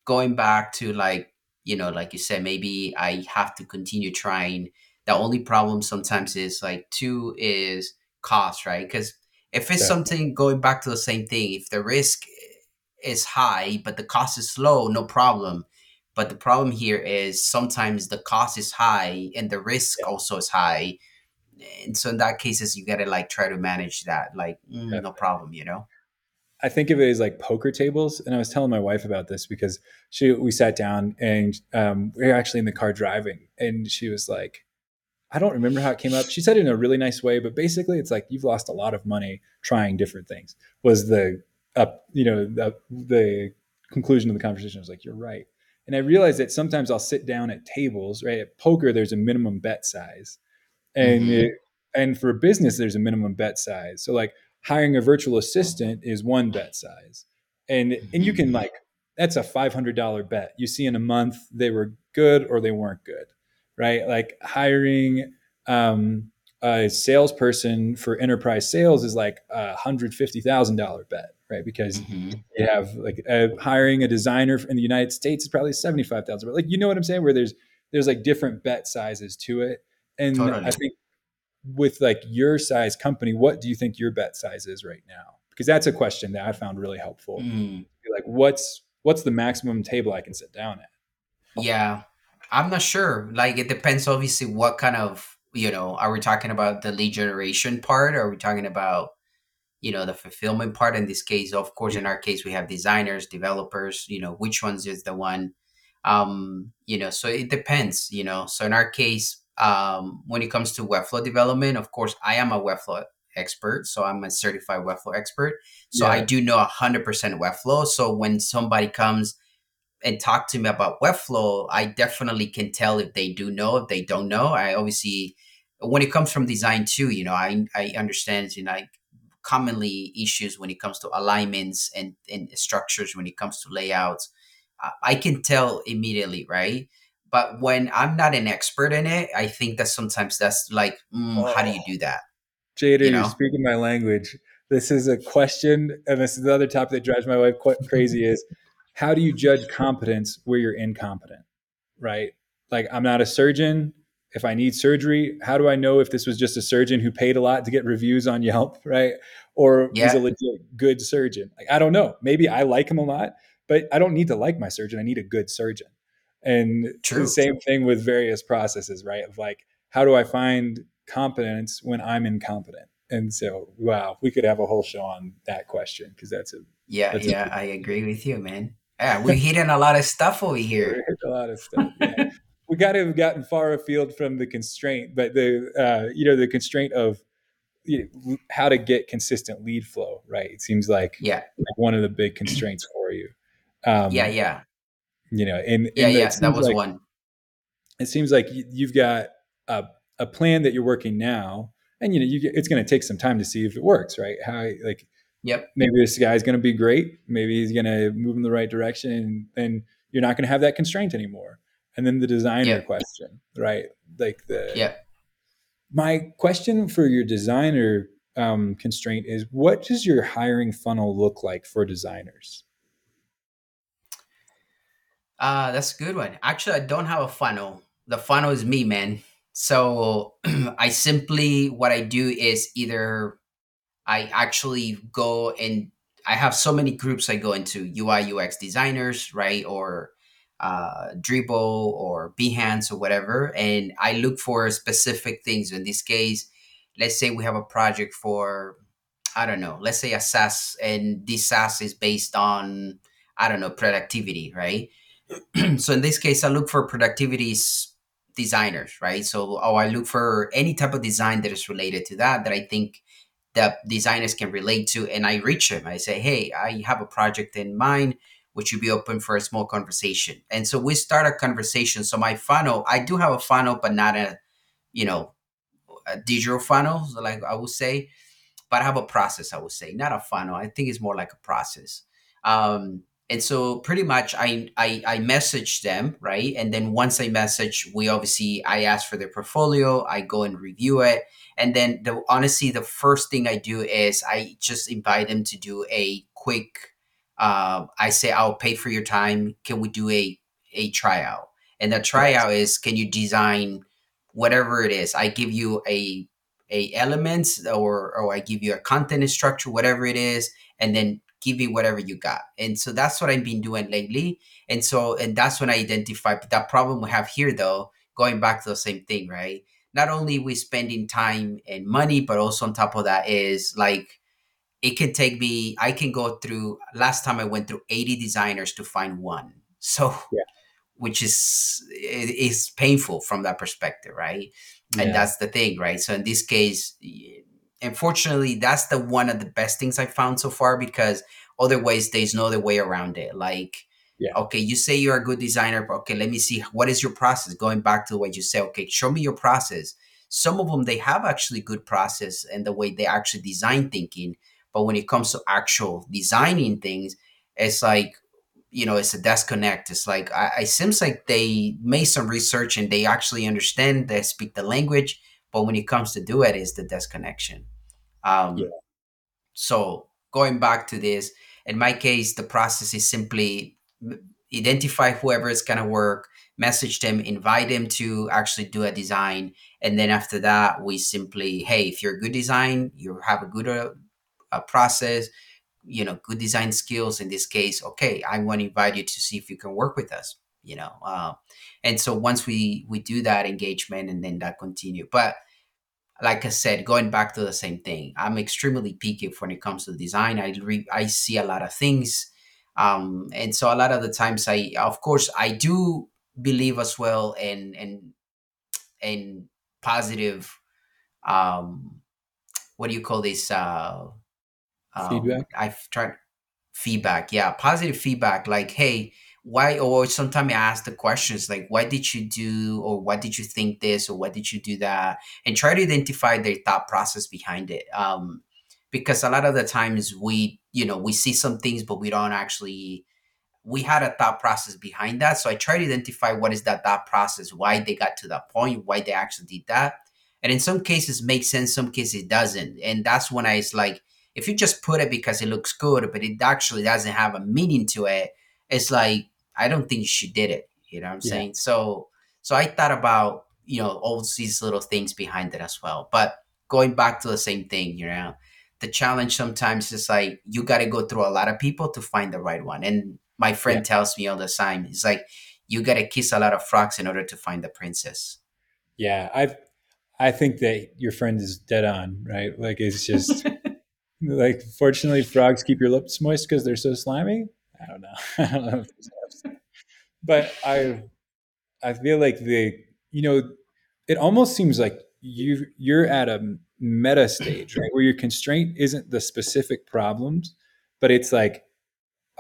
going back to like you know like you said maybe i have to continue trying the only problem sometimes is like two is cost right because if it's yeah. something going back to the same thing if the risk is high but the cost is low no problem but the problem here is sometimes the cost is high and the risk yeah. also is high and so in that cases you gotta like try to manage that like mm, no problem you know i think of it as like poker tables and i was telling my wife about this because she we sat down and um, we were actually in the car driving and she was like i don't remember how it came up. She said it in a really nice way but basically it's like you've lost a lot of money trying different things was the up you know the, the conclusion of the conversation. I was like you're right. And i realized that sometimes i'll sit down at tables right? At poker there's a minimum bet size. And mm-hmm. it, and for business there's a minimum bet size. So like hiring a virtual assistant is one bet size. And and you can mm-hmm. like that's a $500 bet. You see in a month they were good or they weren't good right like hiring um, a salesperson for enterprise sales is like a $150000 bet right because mm-hmm. you have like uh, hiring a designer in the united states is probably 75000 But like you know what i'm saying where there's there's like different bet sizes to it and totally. I think with like your size company, what do you think your bet size is right now? Because that's a question that I found really helpful. Mm. Like, what's what's the maximum table I can sit down at? Yeah, I'm not sure. Like, it depends. Obviously, what kind of you know are we talking about the lead generation part? Or are we talking about you know the fulfillment part? In this case, of course, in our case, we have designers, developers. You know, which ones is the one? Um, you know, so it depends. You know, so in our case, um, when it comes to Webflow development, of course, I am a Webflow expert, so I'm a certified Webflow expert. So yeah. I do know 100% Webflow. So when somebody comes and talk to me about Webflow, I definitely can tell if they do know, if they don't know. I obviously, when it comes from design too, you know, I I understand, you know, like commonly issues when it comes to alignments and, and structures, when it comes to layouts. I can tell immediately, right? But when I'm not an expert in it, I think that sometimes that's like, mm, oh. how do you do that? Yader, you know? you're speaking my language. This is a question, and this is the other topic that drives my wife quite crazy is how do you judge competence where you're incompetent? Right? Like I'm not a surgeon. If I need surgery, how do I know if this was just a surgeon who paid a lot to get reviews on Yelp, right? Or yeah. he's a legit good surgeon? Like I don't know. Maybe I like him a lot, but I don't need to like my surgeon. I need a good surgeon. And True. the same thing with various processes, right? Of like, how do I find competence when I'm incompetent? And so, wow, we could have a whole show on that question because that's a yeah, that's yeah. A, I agree with you, man. Yeah, we're hitting a lot of stuff over here. a lot of stuff. Yeah. we got to have gotten far afield from the constraint, but the uh, you know the constraint of you know, how to get consistent lead flow, right? It seems like yeah, like one of the big constraints for you. Um, yeah, yeah you know, and, yeah, yeah, that was like, one. It seems like you've got a, a plan that you're working now, and you know, you, it's going to take some time to see if it works, right? How like, yep, maybe this guy's going to be great, maybe he's going to move in the right direction, and you're not going to have that constraint anymore. And then the designer yep. question, right? Like the yeah. My question for your designer um, constraint is: What does your hiring funnel look like for designers? Uh, that's a good one. Actually, I don't have a funnel. The funnel is me, man. So I simply, what I do is either I actually go and I have so many groups I go into UI UX designers, right? Or uh, Dribbble or Behance or whatever. And I look for specific things. In this case, let's say we have a project for, I don't know, let's say a SaaS, and this SaaS is based on, I don't know, productivity, right? so in this case, I look for productivities designers, right? So, oh, I look for any type of design that is related to that that I think that designers can relate to, and I reach them. I say, hey, I have a project in mind. Which would you be open for a small conversation? And so we start a conversation. So my funnel, I do have a funnel, but not a, you know, a digital funnel, like I would say, but I have a process. I would say not a funnel. I think it's more like a process. Um, and so pretty much I, I i message them right? And then once i message we obviously i ask for their portfolio i go and review it. And then the honestly the first thing i do is i just invite them to do a quick uh, i say i'll pay for your time. Can we do a a tryout? And the tryout is can you design whatever it is? I give you a a elements or or i give you a content structure whatever it is and then give me whatever you got. And so that's what I've been doing lately. And so, and that's when I identify that problem we have here, though, going back to the same thing, right? Not only we spending time and money, but also on top of that is like, it can take me, I can go through, last time I went through 80 designers to find one. So, yeah. which is, is painful from that perspective, right? Yeah. And that's the thing, right? So in this case, unfortunately, that's the one of the best things I found so far because otherwise there's no other way around it. Like, yeah. okay, you say you're a good designer, but okay, let me see what is your process. Going back to what you say, okay, show me your process. Some of them they have actually good process and the way they actually design thinking, but when it comes to actual designing things, it's like you know it's a disconnect it's like I, it seems like they made some research and they actually understand they speak the language but when it comes to do it, is the disconnection. Um, yeah. So going back to this, in my case, the process is simply identify whoever is going to work, message them, invite them to actually do a design, and then after that, we simply, hey, if you're a good design, you have a good uh, process, you know, good design skills. In this case, okay, I want to invite you to see if you can work with us. You know, uh, and so once we we do that engagement, and then that continue, but like I said, going back to the same thing, I'm extremely picky when it comes to design. I re- I see a lot of things, um, and so a lot of the times, I of course I do believe as well in in in positive, um, what do you call this? Uh, um, feedback. I've tried feedback. Yeah, positive feedback. Like, hey, why or sometimes i ask the questions like why did you do or what did you think this or what did you do that? and try to identify their thought process behind it um, because a lot of the times we you know we see some things but we don't actually we had a thought process behind that. So i try to identify what is that thought process why they got to that point why they actually did that. And in some cases makes sense some cases it doesn't. And that's when i like if you just put it because it looks good but it actually doesn't have a meaning to it it's like I don't think she did it. You know what I'm yeah. saying? So so I thought about, you know, all these little things behind it as well. But going back to the same thing, you know, the challenge sometimes is like you gotta go through a lot of people to find the right one. And my friend yeah. tells me all the time, it's like you gotta kiss a lot of frogs in order to find the princess. Yeah, I've I think that your friend is dead on, right? Like it's just like fortunately frogs keep your lips moist because they're so slimy. I don't know. But I I feel like the you know it almost seems like you you're at a meta stage right where your constraint isn't the specific problems but it's like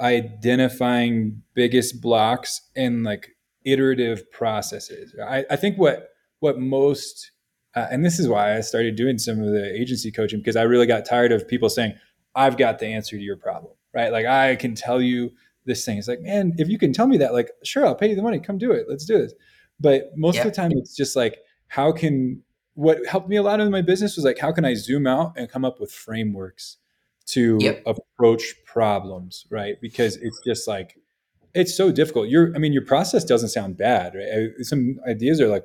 identifying biggest blocks and like iterative processes. I, I think what what most uh, and this is why I started doing some of the agency coaching because I really got tired of people saying I've got the answer to your problem right like I can tell you this thing. It's like, man, if you can tell me that, like, sure, I'll pay you the money. Come do it. Let's do this. But most of the time, it's just like, how can what helped me a lot in my business was like, how can I zoom out and come up with frameworks to yep. approach problems, right? Because it's just like it's so difficult. Your, I mean, your process doesn't sound bad. Right? Some ideas are like,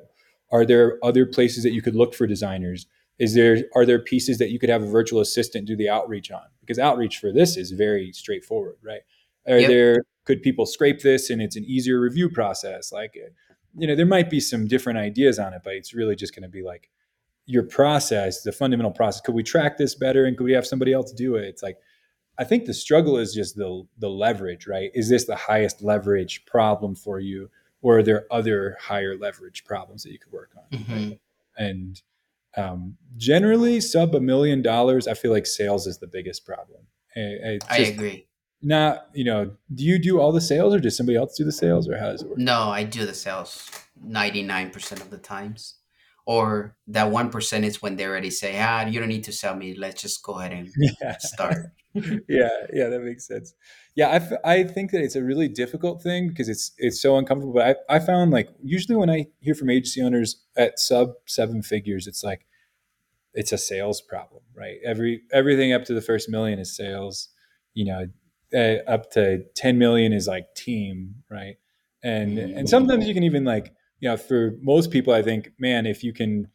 are there other places that you could look for designers? Is there are there pieces that you could have a virtual assistant do the outreach on? Because outreach for this is very straightforward, right? Are yep. there could people scrape this and it's an easier review process? Like, you know, there might be some different ideas on it, but it's really just going to be like your process, the fundamental process. Could we track this better and could we have somebody else do it? It's like I think the struggle is just the the leverage, right? Is this the highest leverage problem for you, or are there other higher leverage problems that you could work on? Mm-hmm. Right? And um, generally, sub a million dollars, I feel like sales is the biggest problem. I, I agree. Not, you know, do you do all the sales, or does somebody else do the sales, or how does it work? No, I do the sales ninety nine percent of the times or that one percent is when they already say, ah, you don't need to sell me. Let's just go ahead and yeah. start. yeah, yeah, that makes sense. Yeah, I, f- I think that it's a really difficult thing because it's it's so uncomfortable. But I, I found like usually when I hear from agency owners at sub seven figures, it's like it's a sales problem, right? Every everything up to the first million is sales. You know, uh, up to ten million is like team, right? And and sometimes you can even like you know, for most people, I think, man, if you can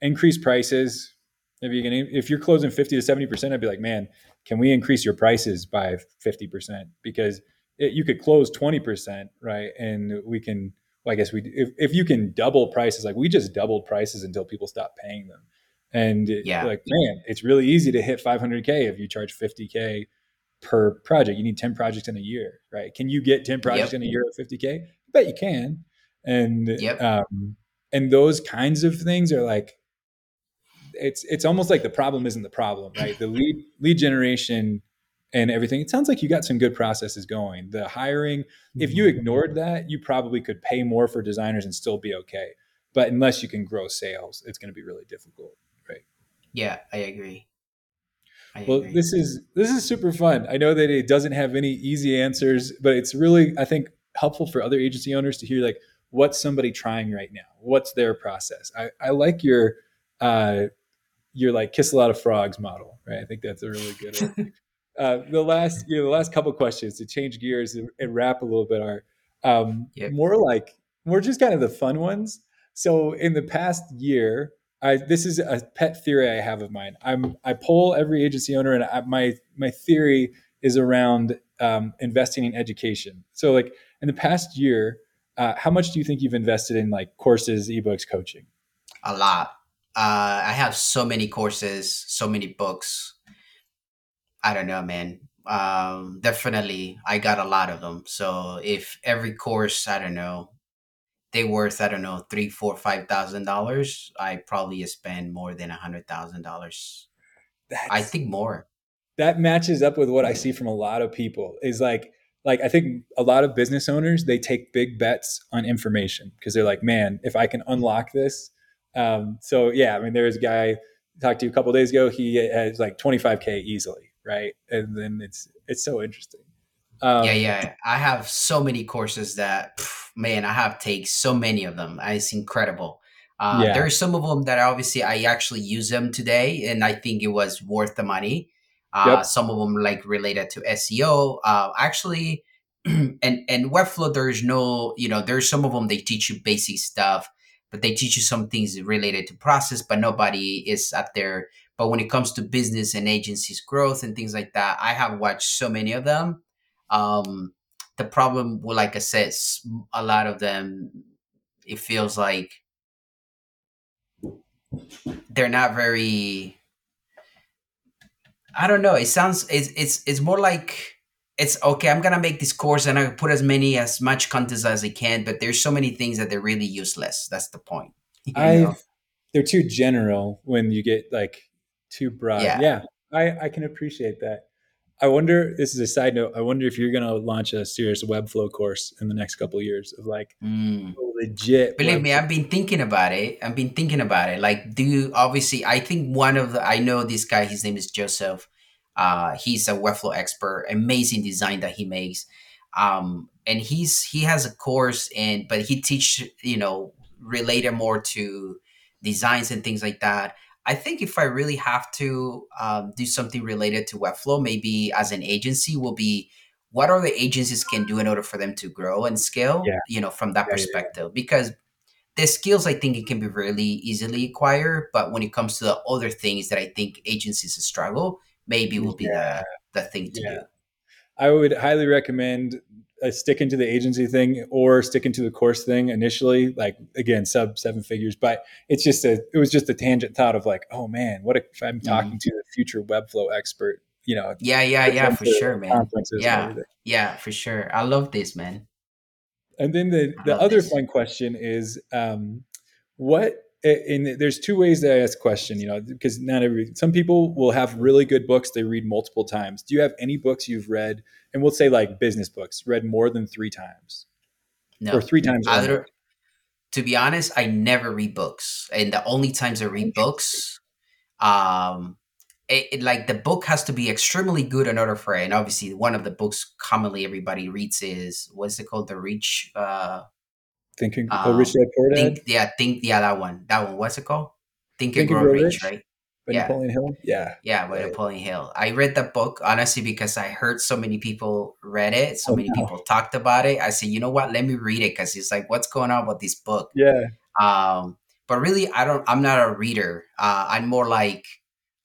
increase prices, if you can, if you're closing 50 to 70%, I'd be like, man, can we increase your prices by 50%? Because it, you could close 20%, right? And we can, well, I guess we, if, if you can double prices, like we just doubled prices until people stop paying them. And it, yeah. like, man, it's really easy to hit 500K if you charge 50K per project. You need 10 projects in a year, right? Can you get 10 projects yep. in a year at 50K? I bet you can and yep. um, and those kinds of things are like it's it's almost like the problem isn't the problem, right? The lead lead generation and everything. It sounds like you got some good processes going. The hiring, if you mm-hmm. ignored that, you probably could pay more for designers and still be okay. But unless you can grow sales, it's going to be really difficult, right? Yeah, I agree. I well, agree. this is this is super fun. I know that it doesn't have any easy answers, but it's really I think helpful for other agency owners to hear like what's somebody trying right now? What's their process? I, I like your uh, your like kiss a lot of frogs model, right? I think that's a really good one. uh, the last you know the last couple questions to change gears and, and wrap a little bit are um, yep. more like more just kind of the fun ones. So in the past year, I, this is a pet theory I have of mine. I'm I poll every agency owner, and I, my my theory is around um, investing in education. So like in the past year, uh, how much do you think you've invested in like courses, ebooks, coaching? A lot. Uh, I have so many courses, so many books. I don't know, man. Um, definitely, I got a lot of them. So if every course, I don't know, they worth I don't know three, four, five thousand dollars, I probably spend more than a hundred thousand dollars. I think more. That matches up with what I see from a lot of people. Is like like I think a lot of business owners they take big bets on information because they're like, man, if I can unlock this. Um, so yeah, I mean, there was a guy I talked to you a couple days ago. He has like 25k easily, right? And then it's it's so interesting. Um, yeah, yeah. I have so many courses that pff, man, I have take so many of them. It's incredible. Uh, yeah. There are some of them that obviously I actually use them today, and I think it was worth the money. Uh, yep. Some of them like related to SEO. Uh, actually, and and Webflow, there's no, you know, there's some of them they teach you basic stuff, but they teach you some things related to process. But nobody is up there. But when it comes to business and agencies growth and things like that, I have watched so many of them. Um, the problem, well, like I said, a lot of them, it feels like they're not very I don't know. It sounds it's it's it's more like it's okay. I'm gonna make this course and I put as many as much content as I can, but there's so many things that they're really useless. That's the point. I they're too general when you get like too broad. Yeah, yeah I I can appreciate that. I wonder. This is a side note. I wonder if you're to launch a serious Webflow course in the next couple of years of like mm. legit. Believe me, I've been thinking about it. I've been thinking about it. Like, do you obviously? I think one of the. I know this guy. His name is Joseph. Uh, he's a Webflow expert. Amazing design that he makes. Um, and he's he has a course and but he teach you know related more to designs and things like that I think if I really have to um, do something related to Webflow, maybe as an agency, will be what other agencies can do in order for them to grow and scale Yeah. you know from that Yeah, yeah, yeah. perspective because the skills i think it can be really easily acquired but when it comes to the other things that i think agencies struggle maybe will be Yeah. the the thing to Yeah. do I would highly recommend uh, sticking to the agency thing or sticking to the course thing initially. Like again, sub seven figures, but it's just a it was just a tangent thought of like, oh man, what if I'm talking to the future Webflow expert? You know, yeah yeah yeah for sure man yeah yeah for sure i love this man And then the I the other this. fun question is, um, what? And there's two ways that I ask question. You know, because not every some people will have really good books they read multiple times. Do you have any books you've read? And we'll say like business books read more than three times no or three times or I more. liter- to be honest, I never read books, and the only times I read books, um, it, it- like the book has to be extremely good in order for it. And obviously, one of the books commonly everybody reads is what's it called? The Reach. Uh, Thinking, oh, Rich um, Dad Poor Dad think yeah, think yeah, that one. That one. What's it called? Think, Think and Grow Rich, Rich? right? by yeah. Napoleon Hill. Yeah, Yeah, by Right. Napoleon Hill. I read the book honestly because I heard so many people read it, so Oh, many no. people talked about it. I said, you know what? Let me read it because it's like, what's going on with this book? yeah, um but really i don't i'm not a reader uh i'm more like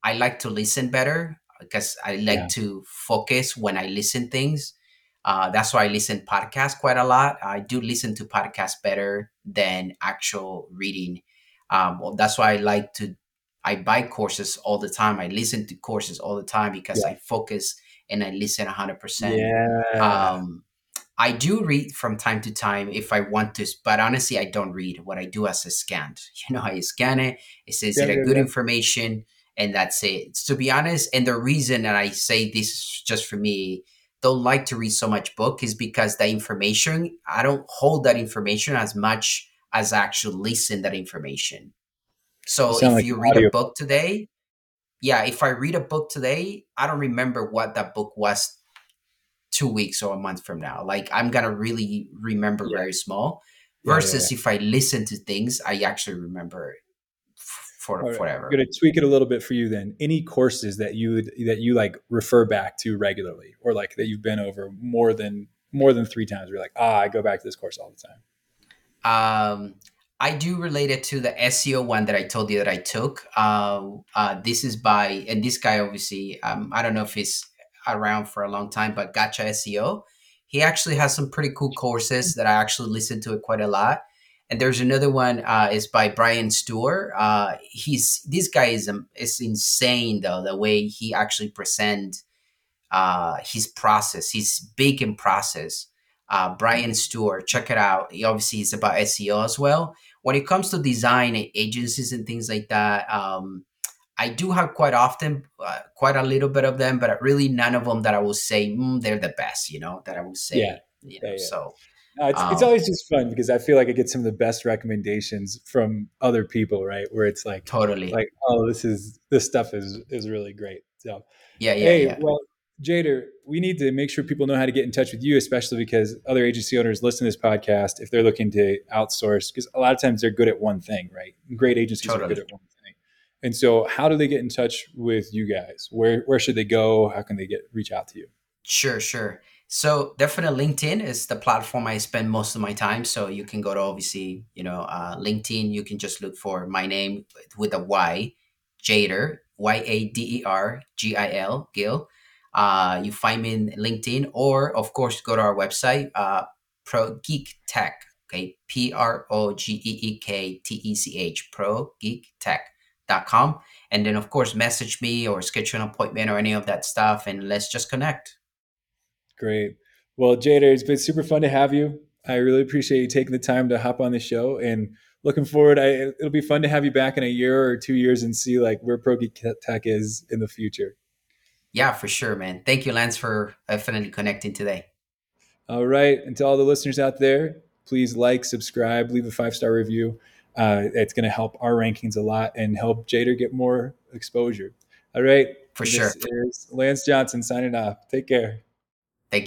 i like to listen better because i like Yeah. to focus when i listen things uh that's why i listen podcasts quite a lot i do listen to podcasts better than actual reading um well, that's why i like to i buy courses all the time i listen to courses all the time because Yeah. i focus and i listen 100% yeah. um, I do read from time to time if I want to, but honestly, I don't read. What I do is I scan. You know, I scan it. It says Yeah, it a yeah, good yeah. information, and that's it. To be honest, and the reason that I say this is just for me, don't like to read so much book is because the information I don't hold that information as much as I actually listen that information. So if like you read a book today, yeah, if I read a book today, I don't remember what that book was two weeks or a month from now. Like I'm gonna really remember Yeah. very small. Yeah, yeah, Versus if I listen to things, I actually remember for right, forever. I'm gonna tweak it a little bit for you then. Any courses that you that you like refer back to regularly, or like that you've been over more than more than three times? You're like, ah, I go back to this course all the time. Um, I do relate it to the SEO one that I told you that I took. Uh, uh, this is by and this guy obviously um, I don't know if he's around for a long time, but Gotch SEO. He actually has some pretty cool courses that I actually listen to it quite a lot. And there's another one uh, is by Brian Stewart. Uh, he's this guy is um, is insane though the way he actually present uh, his process. his big in process. Uh, Brian Stewart, check it out. He obviously is about SEO as well. When it comes to design agencies and things like that, um, I do have quite often, uh, quite a little bit of them, but really none of them that I will say mm, they're the best. You know that I will say. Yeah. You know, Yeah, yeah. so No, it's, it's Um, always just fun because I feel like I get some of the best recommendations from other people, right? Where it's like, totally. like, oh, this is this stuff is is really great. So, yeah, yeah, hey, yeah. well, Yader, we need to make sure people know how to get in touch with you, especially because other agency owners listen to this podcast if they're looking to outsource, because a lot of times they're good at one thing, right? Great agencies are good at one thing. And so, how do they get in touch with you guys? Where where should they go? How can they get reach out to you? Sure, sure. So definitely LinkedIn is the platform I spend most of my time. So you can go to obviously, you know, uh, LinkedIn. You can just look for my name with a Y, Yader, Y A D E R G I L, Gil. Uh, you find me in LinkedIn, or of course, go to our website, uh, Pro Geek Tech. Okay, P R O G E E K T E C H, Pro Geek Tech.com. And then, of course, message me or schedule an appointment or any of that stuff, and let's just connect. Great. Well, Yader, it's been super fun to have you. I really appreciate you taking the time to hop on the show and looking forward. I, it'll be fun to have you back in a year or two years and see like where Pro Tech is in the future. Yeah, for sure, man. Thank you, Lance, for definitely connecting today. All right. And to all the listeners out there, please like, subscribe, leave a five star review. Uh, it's going to help our rankings a lot and help Yader get more exposure. All right. For this sure. Lance Johnson signing off. Take care.